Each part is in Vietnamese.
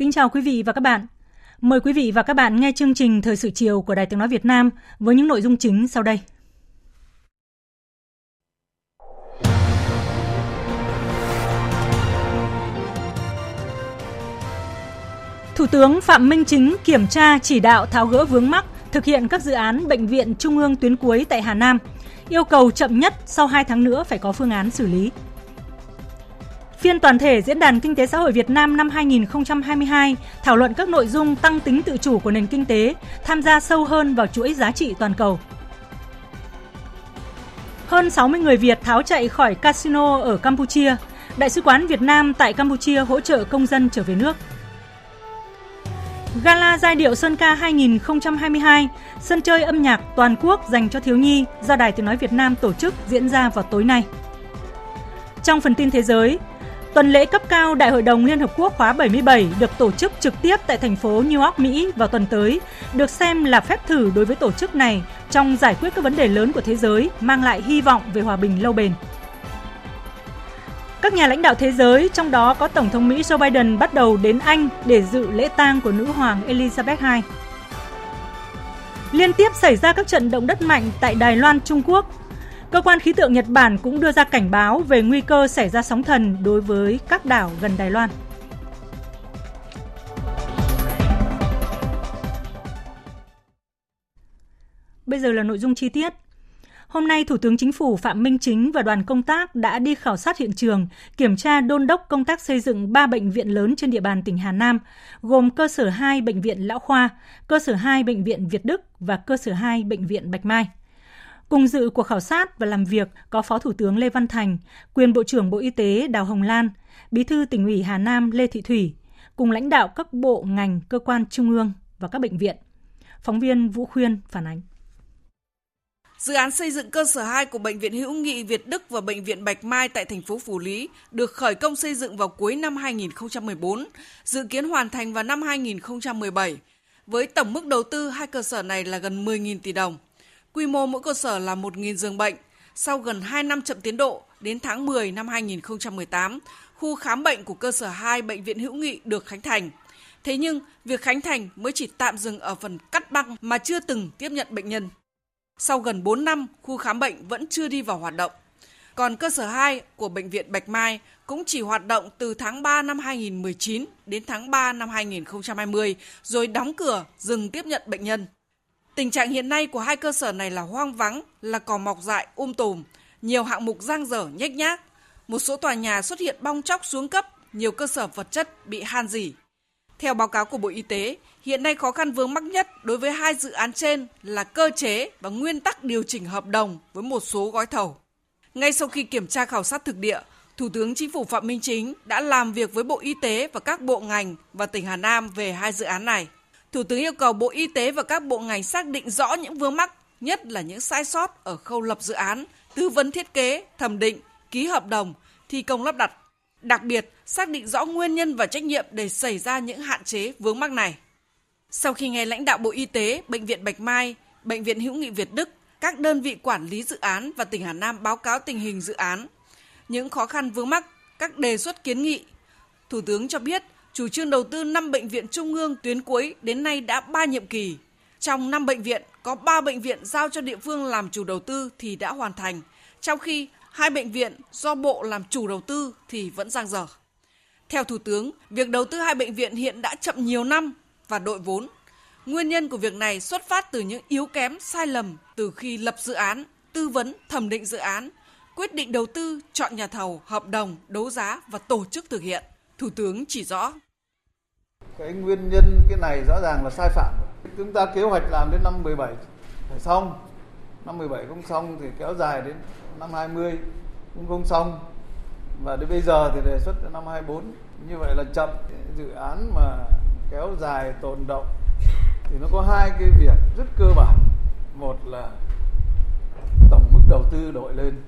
Kính chào quý vị và các bạn. Mời quý vị và các bạn nghe chương trình Thời sự chiều của Đài Tiếng Nói Việt Nam với những nội dung chính sau đây. Thủ tướng Phạm Minh Chính kiểm tra chỉ đạo tháo gỡ vướng mắc thực hiện các dự án bệnh viện trung ương tuyến cuối tại Hà Nam, yêu cầu chậm nhất sau 2 tháng nữa phải có phương án xử lý. Phiên toàn thể Diễn đàn Kinh tế Xã hội Việt Nam năm 2022 thảo luận các nội dung tăng tính tự chủ của nền kinh tế, tham gia sâu hơn vào chuỗi giá trị toàn cầu. Hơn 60 người Việt tháo chạy khỏi casino ở Campuchia. Đại sứ quán Việt Nam tại Campuchia hỗ trợ công dân trở về nước. Gala giai điệu Sơn Ca 2022, sân chơi âm nhạc toàn quốc dành cho thiếu nhi do Đài Tiếng Nói Việt Nam tổ chức diễn ra vào tối nay. Trong phần tin thế giới, Tuần lễ cấp cao Đại hội đồng Liên Hợp Quốc khóa 77 được tổ chức trực tiếp tại thành phố New York, Mỹ vào tuần tới, được xem là phép thử đối với tổ chức này trong giải quyết các vấn đề lớn của thế giới, mang lại hy vọng về hòa bình lâu bền. Các nhà lãnh đạo thế giới, trong đó có Tổng thống Mỹ Joe Biden bắt đầu đến Anh để dự lễ tang của nữ hoàng Elizabeth II. Liên tiếp xảy ra các trận động đất mạnh tại Đài Loan, Trung Quốc Cơ quan khí tượng Nhật Bản cũng đưa ra cảnh báo về nguy cơ xảy ra sóng thần đối với các đảo gần Đài Loan. Bây giờ là nội dung chi tiết. Hôm nay, Thủ tướng Chính phủ Phạm Minh Chính và đoàn công tác đã đi khảo sát hiện trường, kiểm tra đôn đốc công tác xây dựng 3 bệnh viện lớn trên địa bàn tỉnh Hà Nam, gồm cơ sở 2 Bệnh viện Lão Khoa, cơ sở 2 Bệnh viện Việt Đức và cơ sở 2 Bệnh viện Bạch Mai. Cùng dự cuộc khảo sát và làm việc có Phó Thủ tướng Lê Văn Thành, quyền Bộ trưởng Bộ Y tế Đào Hồng Lan, Bí thư tỉnh ủy Hà Nam Lê Thị Thủy, cùng lãnh đạo các bộ, ngành, cơ quan trung ương và các bệnh viện. Phóng viên Vũ Khuyên phản ánh. Dự án xây dựng cơ sở 2 của Bệnh viện Hữu nghị Việt Đức và Bệnh viện Bạch Mai tại thành phố Phủ Lý được khởi công xây dựng vào cuối năm 2014, dự kiến hoàn thành vào năm 2017. Với tổng mức đầu tư hai cơ sở này là gần 10.000 tỷ đồng. Quy mô mỗi cơ sở là 1.000 giường bệnh. Sau gần 2 năm chậm tiến độ, đến tháng 10 năm 2018, khu khám bệnh của cơ sở 2 Bệnh viện Hữu Nghị được khánh thành. Thế nhưng, việc khánh thành mới chỉ tạm dừng ở phần cắt băng mà chưa từng tiếp nhận bệnh nhân. Sau gần 4 năm, khu khám bệnh vẫn chưa đi vào hoạt động. Còn cơ sở 2 của Bệnh viện Bạch Mai cũng chỉ hoạt động từ tháng 3 năm 2019 đến tháng 3 năm 2020, rồi đóng cửa, dừng tiếp nhận bệnh nhân. Tình trạng hiện nay của hai cơ sở này là hoang vắng, là cỏ mọc dại um tùm, nhiều hạng mục giang dở nhếch nhác. Một số tòa nhà xuất hiện bong chóc xuống cấp, nhiều cơ sở vật chất bị han dỉ. Theo báo cáo của Bộ Y tế, hiện nay khó khăn vướng mắc nhất đối với hai dự án trên là cơ chế và nguyên tắc điều chỉnh hợp đồng với một số gói thầu. Ngay sau khi kiểm tra khảo sát thực địa, Thủ tướng Chính phủ Phạm Minh Chính đã làm việc với Bộ Y tế và các bộ ngành và tỉnh Hà Nam về hai dự án này. Thủ tướng yêu cầu Bộ Y tế và các bộ ngành xác định rõ những vướng mắc, nhất là những sai sót ở khâu lập dự án, tư vấn thiết kế, thẩm định, ký hợp đồng, thi công lắp đặt. Đặc biệt, xác định rõ nguyên nhân và trách nhiệm để xảy ra những hạn chế vướng mắc này. Sau khi nghe lãnh đạo Bộ Y tế, Bệnh viện Bạch Mai, Bệnh viện Hữu nghị Việt Đức, các đơn vị quản lý dự án và tỉnh Hà Nam báo cáo tình hình dự án, những khó khăn vướng mắc, các đề xuất kiến nghị. Thủ tướng cho biết chủ trương đầu tư 5 bệnh viện trung ương tuyến cuối đến nay đã 3 nhiệm kỳ. Trong 5 bệnh viện, có 3 bệnh viện giao cho địa phương làm chủ đầu tư thì đã hoàn thành, trong khi hai bệnh viện do bộ làm chủ đầu tư thì vẫn dang dở. Theo Thủ tướng, việc đầu tư hai bệnh viện hiện đã chậm nhiều năm và đội vốn. Nguyên nhân của việc này xuất phát từ những yếu kém sai lầm từ khi lập dự án, tư vấn, thẩm định dự án, quyết định đầu tư, chọn nhà thầu, hợp đồng, đấu giá và tổ chức thực hiện. Thủ tướng chỉ rõ. Cái nguyên nhân cái này rõ ràng là sai phạm. Chúng ta kế hoạch làm đến năm 17 phải xong. Năm 17 không xong thì kéo dài đến năm 20 cũng không xong. Và đến bây giờ thì đề xuất đến năm 24. Như vậy là chậm dự án mà kéo dài tồn động thì nó có hai cái việc rất cơ bản. Một là tổng mức đầu tư đội lên.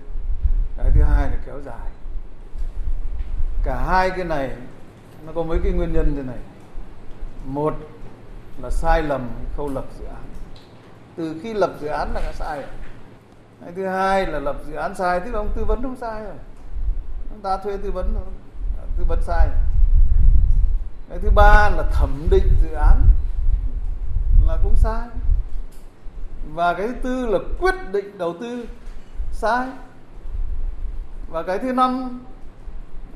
Cái thứ hai là kéo dài. Cả hai cái này, nó có mấy cái nguyên nhân thế này. Một là sai lầm khâu lập dự án. Từ khi lập dự án là đã sai rồi. Cái thứ hai là lập dự án sai, tức là ông tư vấn không sai rồi. Chúng ta thuê tư vấn rồi tư vấn sai rồi. cái thứ ba là thẩm định dự án là cũng sai. Và cái thứ tư là quyết định đầu tư, sai. Và cái thứ năm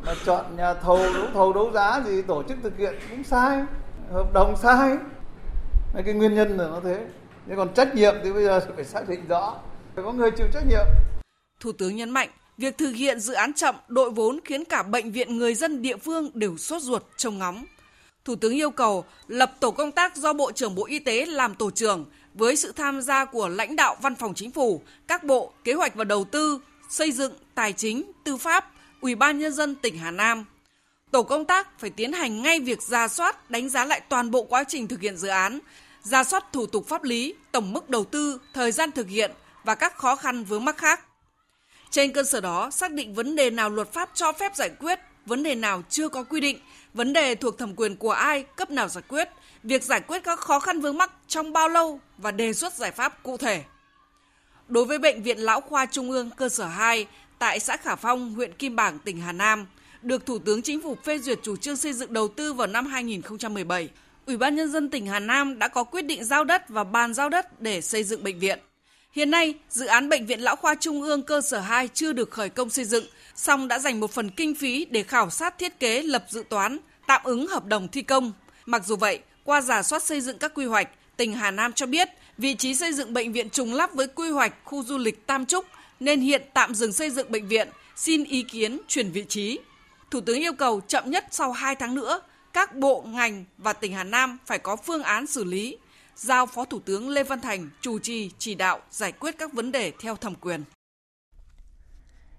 mà chọn nhà thầu đấu thầu đấu giá gì tổ chức thực hiện cũng sai hợp đồng sai. Cái nguyên nhân là nó thế. Nhưng còn trách nhiệm thì bây giờ phải xác định rõ. Phải có người chịu trách nhiệm. Thủ tướng nhấn mạnh việc thực hiện dự án chậm đội vốn khiến cả bệnh viện người dân địa phương đều sốt ruột trông ngóng. Thủ tướng yêu cầu lập tổ công tác do Bộ trưởng Bộ Y tế làm tổ trưởng với sự tham gia của lãnh đạo Văn phòng Chính phủ, các bộ kế hoạch và đầu tư, xây dựng, tài chính, tư pháp, Ủy ban nhân dân tỉnh Hà Nam. Tổ công tác phải tiến hành ngay việc ra soát, đánh giá lại toàn bộ quá trình thực hiện dự án, ra soát thủ tục pháp lý, tổng mức đầu tư, thời gian thực hiện và các khó khăn vướng mắc khác. Trên cơ sở đó, xác định vấn đề nào luật pháp cho phép giải quyết, vấn đề nào chưa có quy định, vấn đề thuộc thẩm quyền của ai, cấp nào giải quyết, việc giải quyết các khó khăn vướng mắc trong bao lâu và đề xuất giải pháp cụ thể. Đối với Bệnh viện Lão Khoa Trung ương cơ sở 2 tại xã Khả Phong, huyện Kim Bảng, tỉnh Hà Nam, được Thủ tướng Chính phủ phê duyệt chủ trương xây dựng đầu tư vào năm 2017, Ủy ban Nhân dân tỉnh Hà Nam đã có quyết định giao đất và bàn giao đất để xây dựng bệnh viện. Hiện nay, dự án Bệnh viện Lão Khoa Trung ương cơ sở 2 chưa được khởi công xây dựng, song đã dành một phần kinh phí để khảo sát thiết kế lập dự toán, tạm ứng hợp đồng thi công. Mặc dù vậy, qua giả soát xây dựng các quy hoạch, tỉnh Hà Nam cho biết vị trí xây dựng bệnh viện trùng lắp với quy hoạch khu du lịch Tam Trúc nên hiện tạm dừng xây dựng bệnh viện, xin ý kiến chuyển vị trí. Thủ tướng yêu cầu chậm nhất sau 2 tháng nữa, các bộ, ngành và tỉnh Hà Nam phải có phương án xử lý, giao Phó Thủ tướng Lê Văn Thành chủ trì chỉ đạo giải quyết các vấn đề theo thẩm quyền.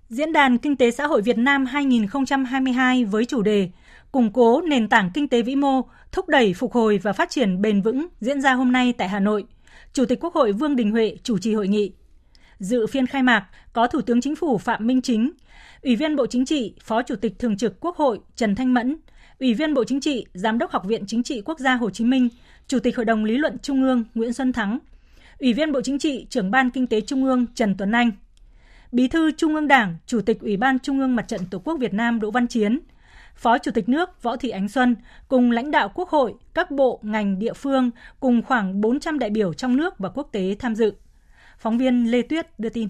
Diễn đàn Kinh tế xã hội Việt Nam 2022 với chủ đề Củng cố nền tảng kinh tế vĩ mô, thúc đẩy phục hồi và phát triển bền vững diễn ra hôm nay tại Hà Nội. Chủ tịch Quốc hội Vương Đình Huệ chủ trì hội nghị. Dự phiên khai mạc có Thủ tướng Chính phủ Phạm Minh Chính, Ủy viên Bộ Chính trị, Phó Chủ tịch Thường trực Quốc hội Trần Thanh Mẫn, Ủy viên Bộ Chính trị, Giám đốc Học viện Chính trị Quốc gia Hồ Chí Minh, Chủ tịch Hội đồng Lý luận Trung ương Nguyễn Xuân Thắng, Ủy viên Bộ Chính trị, Trưởng ban Kinh tế Trung ương Trần Tuấn Anh, Bí thư Trung ương Đảng, Chủ tịch Ủy ban Trung ương Mặt trận Tổ quốc Việt Nam Đỗ Văn Chiến, Phó Chủ tịch nước Võ Thị Ánh Xuân cùng lãnh đạo Quốc hội, các bộ, ngành, địa phương cùng khoảng 400 đại biểu trong nước và quốc tế tham dự. Phóng viên Lê Tuyết đưa tin.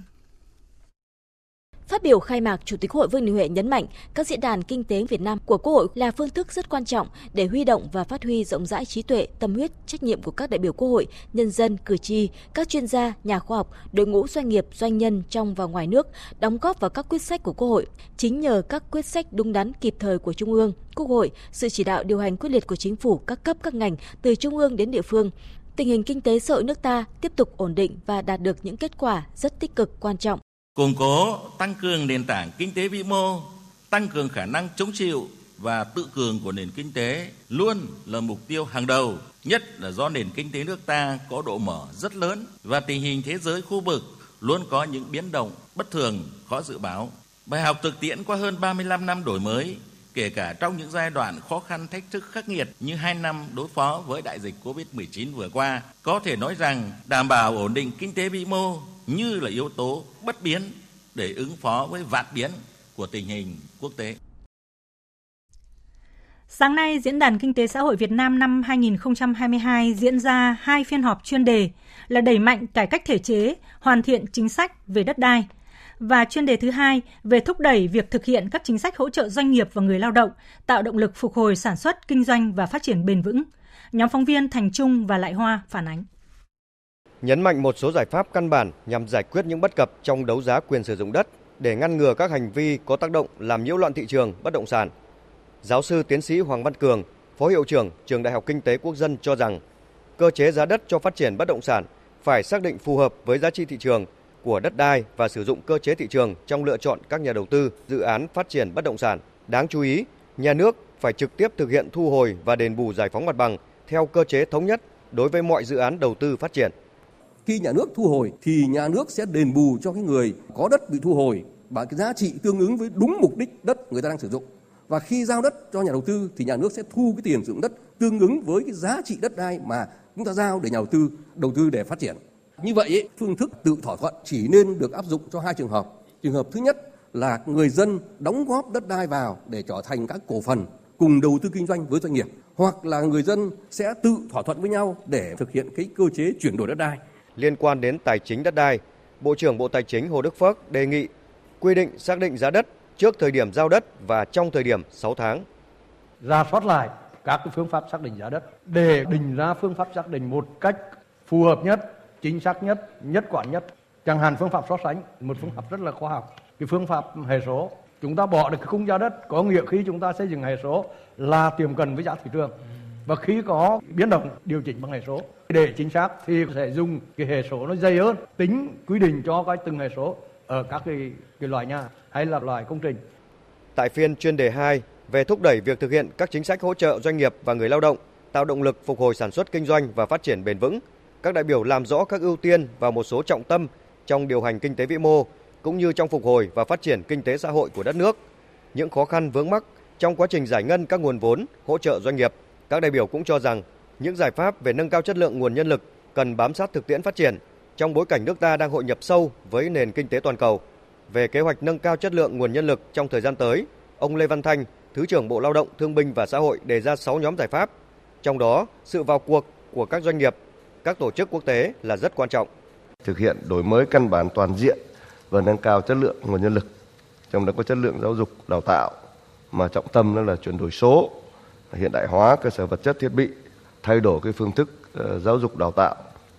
Phát biểu khai mạc, Chủ tịch Hội Vương Đình Huệ nhấn mạnh các diễn đàn kinh tế Việt Nam của Quốc hội là phương thức rất quan trọng để huy động và phát huy rộng rãi trí tuệ, tâm huyết, trách nhiệm của các đại biểu Quốc hội, nhân dân, cử tri, các chuyên gia, nhà khoa học, đội ngũ doanh nghiệp, doanh nhân trong và ngoài nước đóng góp vào các quyết sách của Quốc hội. Chính nhờ các quyết sách đúng đắn kịp thời của Trung ương, Quốc hội, sự chỉ đạo điều hành quyết liệt của chính phủ các cấp các ngành từ trung ương đến địa phương, tình hình kinh tế xã hội nước ta tiếp tục ổn định và đạt được những kết quả rất tích cực quan trọng củng cố tăng cường nền tảng kinh tế vĩ mô, tăng cường khả năng chống chịu và tự cường của nền kinh tế luôn là mục tiêu hàng đầu, nhất là do nền kinh tế nước ta có độ mở rất lớn và tình hình thế giới khu vực luôn có những biến động bất thường, khó dự báo. Bài học thực tiễn qua hơn 35 năm đổi mới, kể cả trong những giai đoạn khó khăn thách thức khắc nghiệt như hai năm đối phó với đại dịch Covid-19 vừa qua, có thể nói rằng đảm bảo ổn định kinh tế vĩ mô như là yếu tố bất biến để ứng phó với vạn biến của tình hình quốc tế. Sáng nay, Diễn đàn Kinh tế Xã hội Việt Nam năm 2022 diễn ra hai phiên họp chuyên đề là đẩy mạnh cải cách thể chế, hoàn thiện chính sách về đất đai và chuyên đề thứ hai về thúc đẩy việc thực hiện các chính sách hỗ trợ doanh nghiệp và người lao động, tạo động lực phục hồi sản xuất, kinh doanh và phát triển bền vững. Nhóm phóng viên Thành Trung và Lại Hoa phản ánh nhấn mạnh một số giải pháp căn bản nhằm giải quyết những bất cập trong đấu giá quyền sử dụng đất, để ngăn ngừa các hành vi có tác động làm nhiễu loạn thị trường bất động sản. Giáo sư tiến sĩ Hoàng Văn Cường, Phó hiệu trưởng Trường Đại học Kinh tế Quốc dân cho rằng cơ chế giá đất cho phát triển bất động sản phải xác định phù hợp với giá trị thị trường của đất đai và sử dụng cơ chế thị trường trong lựa chọn các nhà đầu tư dự án phát triển bất động sản. Đáng chú ý, nhà nước phải trực tiếp thực hiện thu hồi và đền bù giải phóng mặt bằng theo cơ chế thống nhất đối với mọi dự án đầu tư phát triển. Khi nhà nước thu hồi thì nhà nước sẽ đền bù cho cái người có đất bị thu hồi và cái giá trị tương ứng với đúng mục đích đất người ta đang sử dụng. Và khi giao đất cho nhà đầu tư thì nhà nước sẽ thu cái tiền sử dụng đất tương ứng với cái giá trị đất đai mà chúng ta giao để nhà đầu tư đầu tư để phát triển. Như vậy phương thức tự thỏa thuận chỉ nên được áp dụng cho hai trường hợp. Trường hợp thứ nhất là người dân đóng góp đất đai vào để trở thành các cổ phần cùng đầu tư kinh doanh với doanh nghiệp, hoặc là người dân sẽ tự thỏa thuận với nhau để thực hiện cái cơ chế chuyển đổi đất đai. Liên quan đến tài chính đất đai, Bộ trưởng Bộ Tài chính Hồ Đức Phước đề nghị quy định xác định giá đất trước thời điểm giao đất và trong thời điểm 6 tháng. Ra soát lại các phương pháp xác định giá đất để định ra phương pháp xác định một cách phù hợp nhất, chính xác nhất, nhất quán nhất. Chẳng hạn phương pháp so sánh, một phương pháp rất là khoa học. Cái phương pháp hệ số, chúng ta bỏ được cái khung giá đất có nghĩa khi chúng ta xây dựng hệ số là tiềm cận với giá thị trường. Và khi có biến động điều chỉnh bằng hệ số để chính xác thì sẽ dùng cái hệ số nó dày hơn, tính quy định cho cái từng hệ số ở các cái, cái loại nhà hay là loại công trình. Tại phiên chuyên đề 2 về thúc đẩy việc thực hiện các chính sách hỗ trợ doanh nghiệp và người lao động, tạo động lực phục hồi sản xuất kinh doanh và phát triển bền vững, các đại biểu làm rõ các ưu tiên và một số trọng tâm trong điều hành kinh tế vĩ mô cũng như trong phục hồi và phát triển kinh tế xã hội của đất nước, những khó khăn vướng mắc trong quá trình giải ngân các nguồn vốn hỗ trợ doanh nghiệp. Các đại biểu cũng cho rằng những giải pháp về nâng cao chất lượng nguồn nhân lực cần bám sát thực tiễn phát triển trong bối cảnh nước ta đang hội nhập sâu với nền kinh tế toàn cầu. Về kế hoạch nâng cao chất lượng nguồn nhân lực trong thời gian tới, ông Lê Văn Thanh, Thứ trưởng Bộ Lao động, Thương binh và Xã hội đề ra 6 nhóm giải pháp. Trong đó, sự vào cuộc của các doanh nghiệp, các tổ chức quốc tế là rất quan trọng. Thực hiện đổi mới căn bản toàn diện và nâng cao chất lượng nguồn nhân lực, trong đó có chất lượng giáo dục đào tạo, mà trọng tâm đó là chuyển đổi số, hiện đại hóa cơ sở vật chất thiết bị, thay đổi cái phương thức ờ, giáo dục đào tạo,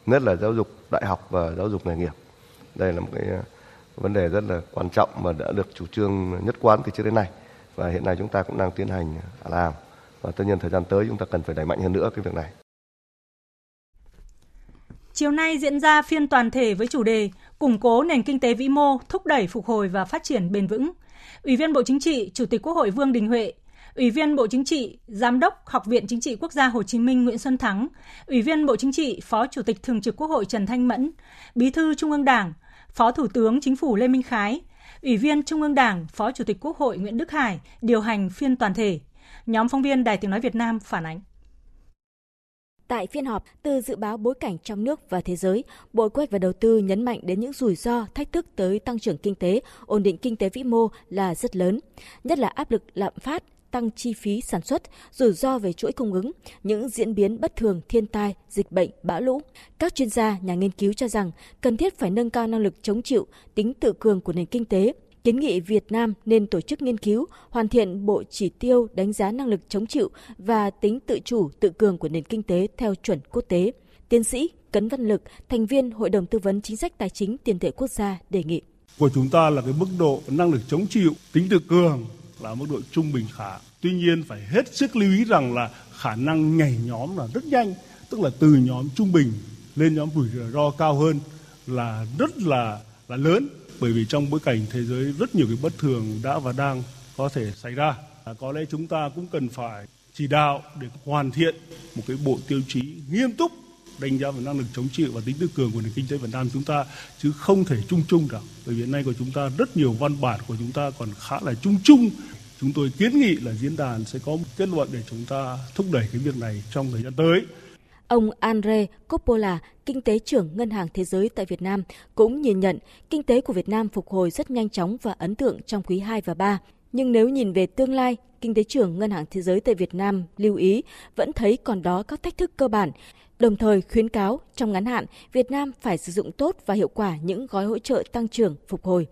nhất là giáo dục đại học và giáo dục nghề nghiệp. Đây là một cái ờ, vấn đề rất là quan trọng mà đã được chủ trương nhất quán từ trước đến nay và hiện nay chúng ta cũng đang tiến hành ờ, làm và tất nhiên thời gian tới chúng ta cần phải đẩy mạnh hơn nữa cái việc này. Chiều nay diễn ra phiên toàn thể với chủ đề củng cố nền kinh tế vĩ mô, thúc đẩy phục hồi và phát triển bền vững. Ủy viên Bộ Chính trị, Chủ tịch Quốc hội Vương Đình Huệ, Ủy viên Bộ Chính trị, Giám đốc Học viện Chính trị Quốc gia Hồ Chí Minh Nguyễn Xuân Thắng, Ủy viên Bộ Chính trị, Phó Chủ tịch Thường trực Quốc hội Trần Thanh Mẫn, Bí thư Trung ương Đảng, Phó Thủ tướng Chính phủ Lê Minh Khái, Ủy viên Trung ương Đảng, Phó Chủ tịch Quốc hội Nguyễn Đức Hải điều hành phiên toàn thể. Nhóm phóng viên Đài Tiếng Nói Việt Nam phản ánh. Tại phiên họp, từ dự báo bối cảnh trong nước và thế giới, Bộ Kế hoạch và Đầu tư nhấn mạnh đến những rủi ro, thách thức tới tăng trưởng kinh tế, ổn định kinh tế vĩ mô là rất lớn, nhất là áp lực lạm phát, tăng chi phí sản xuất, rủi ro về chuỗi cung ứng, những diễn biến bất thường, thiên tai, dịch bệnh, bão lũ. Các chuyên gia, nhà nghiên cứu cho rằng cần thiết phải nâng cao năng lực chống chịu, tính tự cường của nền kinh tế, kiến nghị Việt Nam nên tổ chức nghiên cứu, hoàn thiện bộ chỉ tiêu đánh giá năng lực chống chịu và tính tự chủ, tự cường của nền kinh tế theo chuẩn quốc tế. Tiến sĩ Cấn Văn Lực, thành viên Hội đồng Tư vấn Chính sách Tài chính Tiền tệ Quốc gia đề nghị. Của chúng ta là cái mức độ năng lực chống chịu, tính tự cường là mức độ trung bình khá. Tuy nhiên phải hết sức lưu ý rằng là khả năng nhảy nhóm là rất nhanh, tức là từ nhóm trung bình lên nhóm rủi ro cao hơn là rất là là lớn bởi vì trong bối cảnh thế giới rất nhiều cái bất thường đã và đang có thể xảy ra. À, có lẽ chúng ta cũng cần phải chỉ đạo để hoàn thiện một cái bộ tiêu chí nghiêm túc đánh giá về năng lực chống chịu và tính tự cường của nền kinh tế Việt Nam chúng ta chứ không thể chung chung được. Bởi vì hiện nay của chúng ta rất nhiều văn bản của chúng ta còn khá là chung chung. Chúng tôi kiến nghị là diễn đàn sẽ có một kết luận để chúng ta thúc đẩy cái việc này trong thời gian tới. Ông Andre Coppola, kinh tế trưởng Ngân hàng Thế giới tại Việt Nam, cũng nhìn nhận kinh tế của Việt Nam phục hồi rất nhanh chóng và ấn tượng trong quý 2 và 3. Nhưng nếu nhìn về tương lai, kinh tế trưởng Ngân hàng Thế giới tại Việt Nam lưu ý vẫn thấy còn đó các thách thức cơ bản, đồng thời khuyến cáo trong ngắn hạn Việt Nam phải sử dụng tốt và hiệu quả những gói hỗ trợ tăng trưởng phục hồi.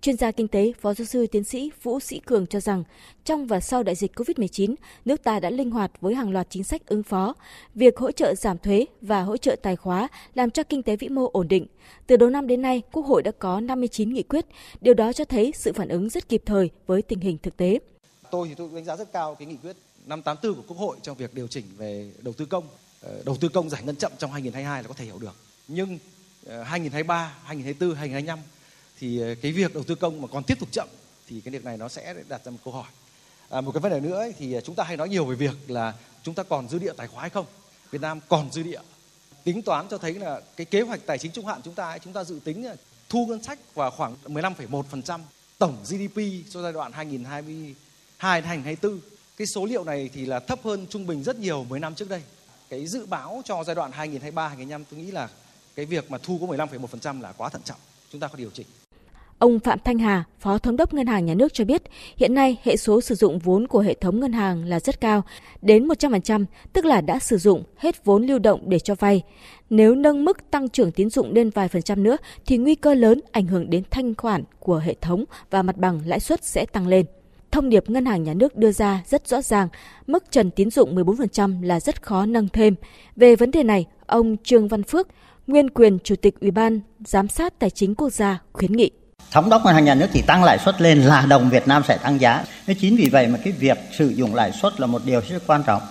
Chuyên gia kinh tế, Phó giáo sư tiến sĩ Vũ Sĩ Cường cho rằng, trong và sau đại dịch COVID-19, nước ta đã linh hoạt với hàng loạt chính sách ứng phó. Việc hỗ trợ giảm thuế và hỗ trợ tài khóa làm cho kinh tế vĩ mô ổn định. Từ đầu năm đến nay, Quốc hội đã có 59 nghị quyết. Điều đó cho thấy sự phản ứng rất kịp thời với tình hình thực tế. Tôi thì tôi đánh giá rất cao cái nghị quyết 584 của Quốc hội trong việc điều chỉnh về đầu tư công. Ờ, đầu tư công giải ngân chậm trong 2022 là có thể hiểu được. Nhưng 2023, 2024, 2025 thì ờ, cái việc đầu tư công mà còn tiếp tục chậm thì cái việc này nó sẽ đặt ra một câu hỏi. À, một cái vấn đề nữa ấy, thì ờ, chúng ta hay nói nhiều về việc là chúng ta còn dư địa tài khoá hay không? Việt Nam còn dư địa. Tính toán cho thấy là cái kế hoạch tài chính trung hạn chúng ta ấy, chúng ta dự tính thu ngân sách vào khoảng 15,1% tổng GDP cho giai đoạn 2022 2024. Cái số liệu này thì là thấp hơn trung bình rất nhiều mấy năm trước đây. Cái dự báo cho giai đoạn 2023 2025 tôi nghĩ là cái việc mà thu có 15,1% là quá thận trọng. Chúng ta có điều chỉnh. Ông Phạm Thanh Hà, Phó Thống đốc Ngân hàng Nhà nước cho biết, hiện nay hệ số sử dụng vốn của hệ thống ngân hàng là rất cao, đến 100%, tức là đã sử dụng hết vốn lưu động để cho vay. Nếu nâng mức tăng trưởng tín dụng lên vài phần trăm nữa thì nguy cơ lớn ảnh hưởng đến thanh khoản của hệ thống và mặt bằng lãi suất sẽ tăng lên. Thông điệp Ngân hàng Nhà nước đưa ra rất rõ ràng, mức trần tín dụng 14% là rất khó nâng thêm. Về vấn đề này, ông Trương Văn Phước, nguyên quyền Chủ tịch Ủy ban Giám sát Tài chính Quốc gia khuyến nghị. Thống đốc ngân hàng nhà nước chỉ tăng lãi suất lên là đồng Việt Nam sẽ tăng giá. Thế chính vì vậy mà cái việc sử dụng lãi suất là một điều rất quan trọng.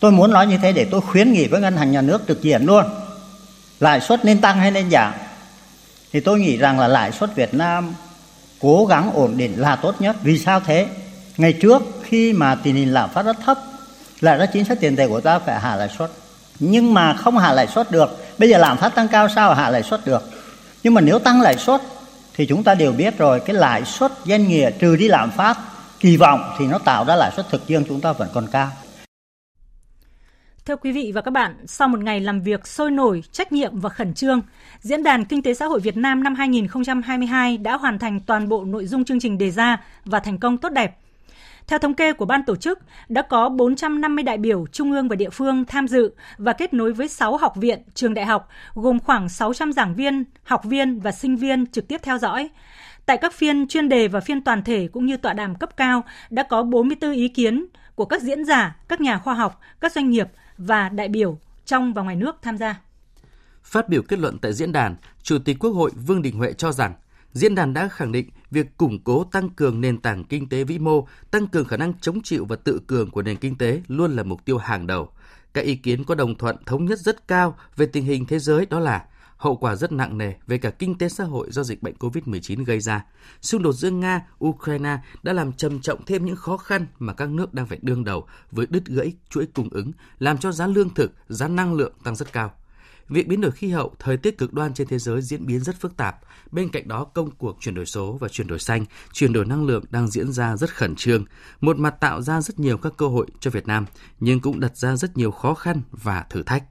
Tôi muốn nói như thế để tôi khuyến nghị với ngân hàng nhà nước trực diện luôn. Lãi suất nên tăng hay nên giảm? Thì tôi nghĩ rằng là lãi suất Việt Nam cố gắng ổn định là tốt nhất. Vì sao thế? Ngày trước khi mà tình hình lạm phát rất thấp, lại đó chính sách tiền tệ của ta phải hạ lãi suất. Nhưng mà không hạ lãi suất được. Bây giờ lạm phát tăng cao sao hạ lãi suất được? Nhưng mà nếu tăng lãi suất thì chúng ta đều biết rồi cái lãi suất doanh nghiệp trừ đi lạm phát kỳ vọng thì nó tạo ra lãi suất thực dương chúng ta vẫn còn cao. Thưa quý vị và các bạn, sau một ngày làm việc sôi nổi, trách nhiệm và khẩn trương, Diễn đàn Kinh tế xã hội Việt Nam năm 2022 đã hoàn thành toàn bộ nội dung chương trình đề ra và thành công tốt đẹp. Theo thống kê của ban tổ chức, đã có 450 đại biểu trung ương và địa phương tham dự và kết nối với 6 học viện, trường đại học, gồm khoảng 600 giảng viên, học viên và sinh viên trực tiếp theo dõi. Tại các phiên chuyên đề và phiên toàn thể cũng như tọa đàm cấp cao, đã có 44 ý kiến của các diễn giả, các nhà khoa học, các doanh nghiệp và đại biểu trong và ngoài nước tham gia. Phát biểu kết luận tại diễn đàn, Chủ tịch Quốc hội Vương Đình Huệ cho rằng Diễn đàn đã khẳng định việc củng cố tăng cường nền tảng kinh tế vĩ mô, tăng cường khả năng chống chịu và tự cường của nền kinh tế luôn là mục tiêu hàng đầu. Các ý kiến có đồng thuận thống nhất rất cao về tình hình thế giới đó là hậu quả rất nặng nề về cả kinh tế xã hội do dịch bệnh COVID-19 gây ra. Xung đột giữa Nga, Ukraine đã làm trầm trọng thêm những khó khăn mà các nước đang phải đương đầu với đứt gãy chuỗi cung ứng, làm cho giá lương thực, giá năng lượng tăng rất cao. Việc biến đổi khí hậu, thời tiết cực đoan trên thế giới diễn biến rất phức tạp. Bên cạnh đó, công cuộc chuyển đổi số và chuyển đổi xanh, chuyển đổi năng lượng đang diễn ra rất khẩn trương. Một mặt tạo ra rất nhiều các cơ hội cho Việt Nam, nhưng cũng đặt ra rất nhiều khó khăn và thử thách.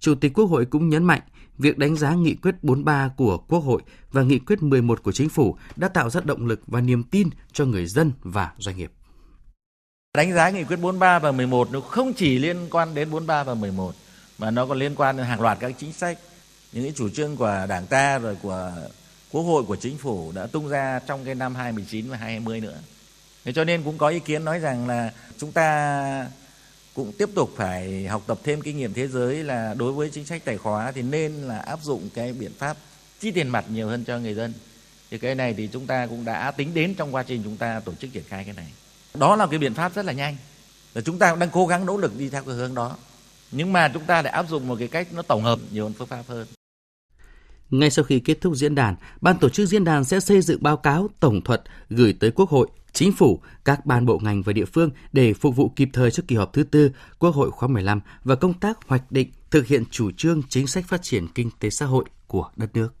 Chủ tịch Quốc hội cũng nhấn mạnh, việc đánh giá nghị quyết 43 của Quốc hội và nghị quyết 11 của Chính phủ đã tạo ra động lực và niềm tin cho người dân và doanh nghiệp. Đánh giá nghị quyết 43 và 11 nó không chỉ liên quan đến 43 và 11 mà nó còn liên quan đến hàng loạt các chính sách những cái chủ trương của đảng ta rồi của quốc hội, của chính phủ đã tung ra trong cái năm 2019 và 2020 nữa thế cho nên cũng có ý kiến nói rằng là chúng ta cũng tiếp tục phải học tập thêm kinh nghiệm thế giới là đối với chính sách tài khóa thì nên là áp dụng cái biện pháp chi tiền mặt nhiều hơn cho người dân. Thì cái này thì chúng ta cũng đã tính đến trong quá trình chúng ta tổ chức triển khai cái này. Đó là cái biện pháp rất là nhanh. Là chúng ta cũng đang cố gắng nỗ lực đi theo cái hướng đó. Nhưng mà chúng ta lại áp dụng một cái cách nó tổng hợp nhiều hơn phương pháp hơn ngay sau khi kết thúc diễn đàn, ban tổ chức diễn đàn sẽ xây dựng báo cáo tổng thuật gửi tới Quốc hội, Chính phủ, các ban bộ ngành và địa phương để phục vụ kịp thời cho kỳ họp thứ tư Quốc hội khóa 15 và công tác hoạch định thực hiện chủ trương chính sách phát triển kinh tế xã hội của đất nước.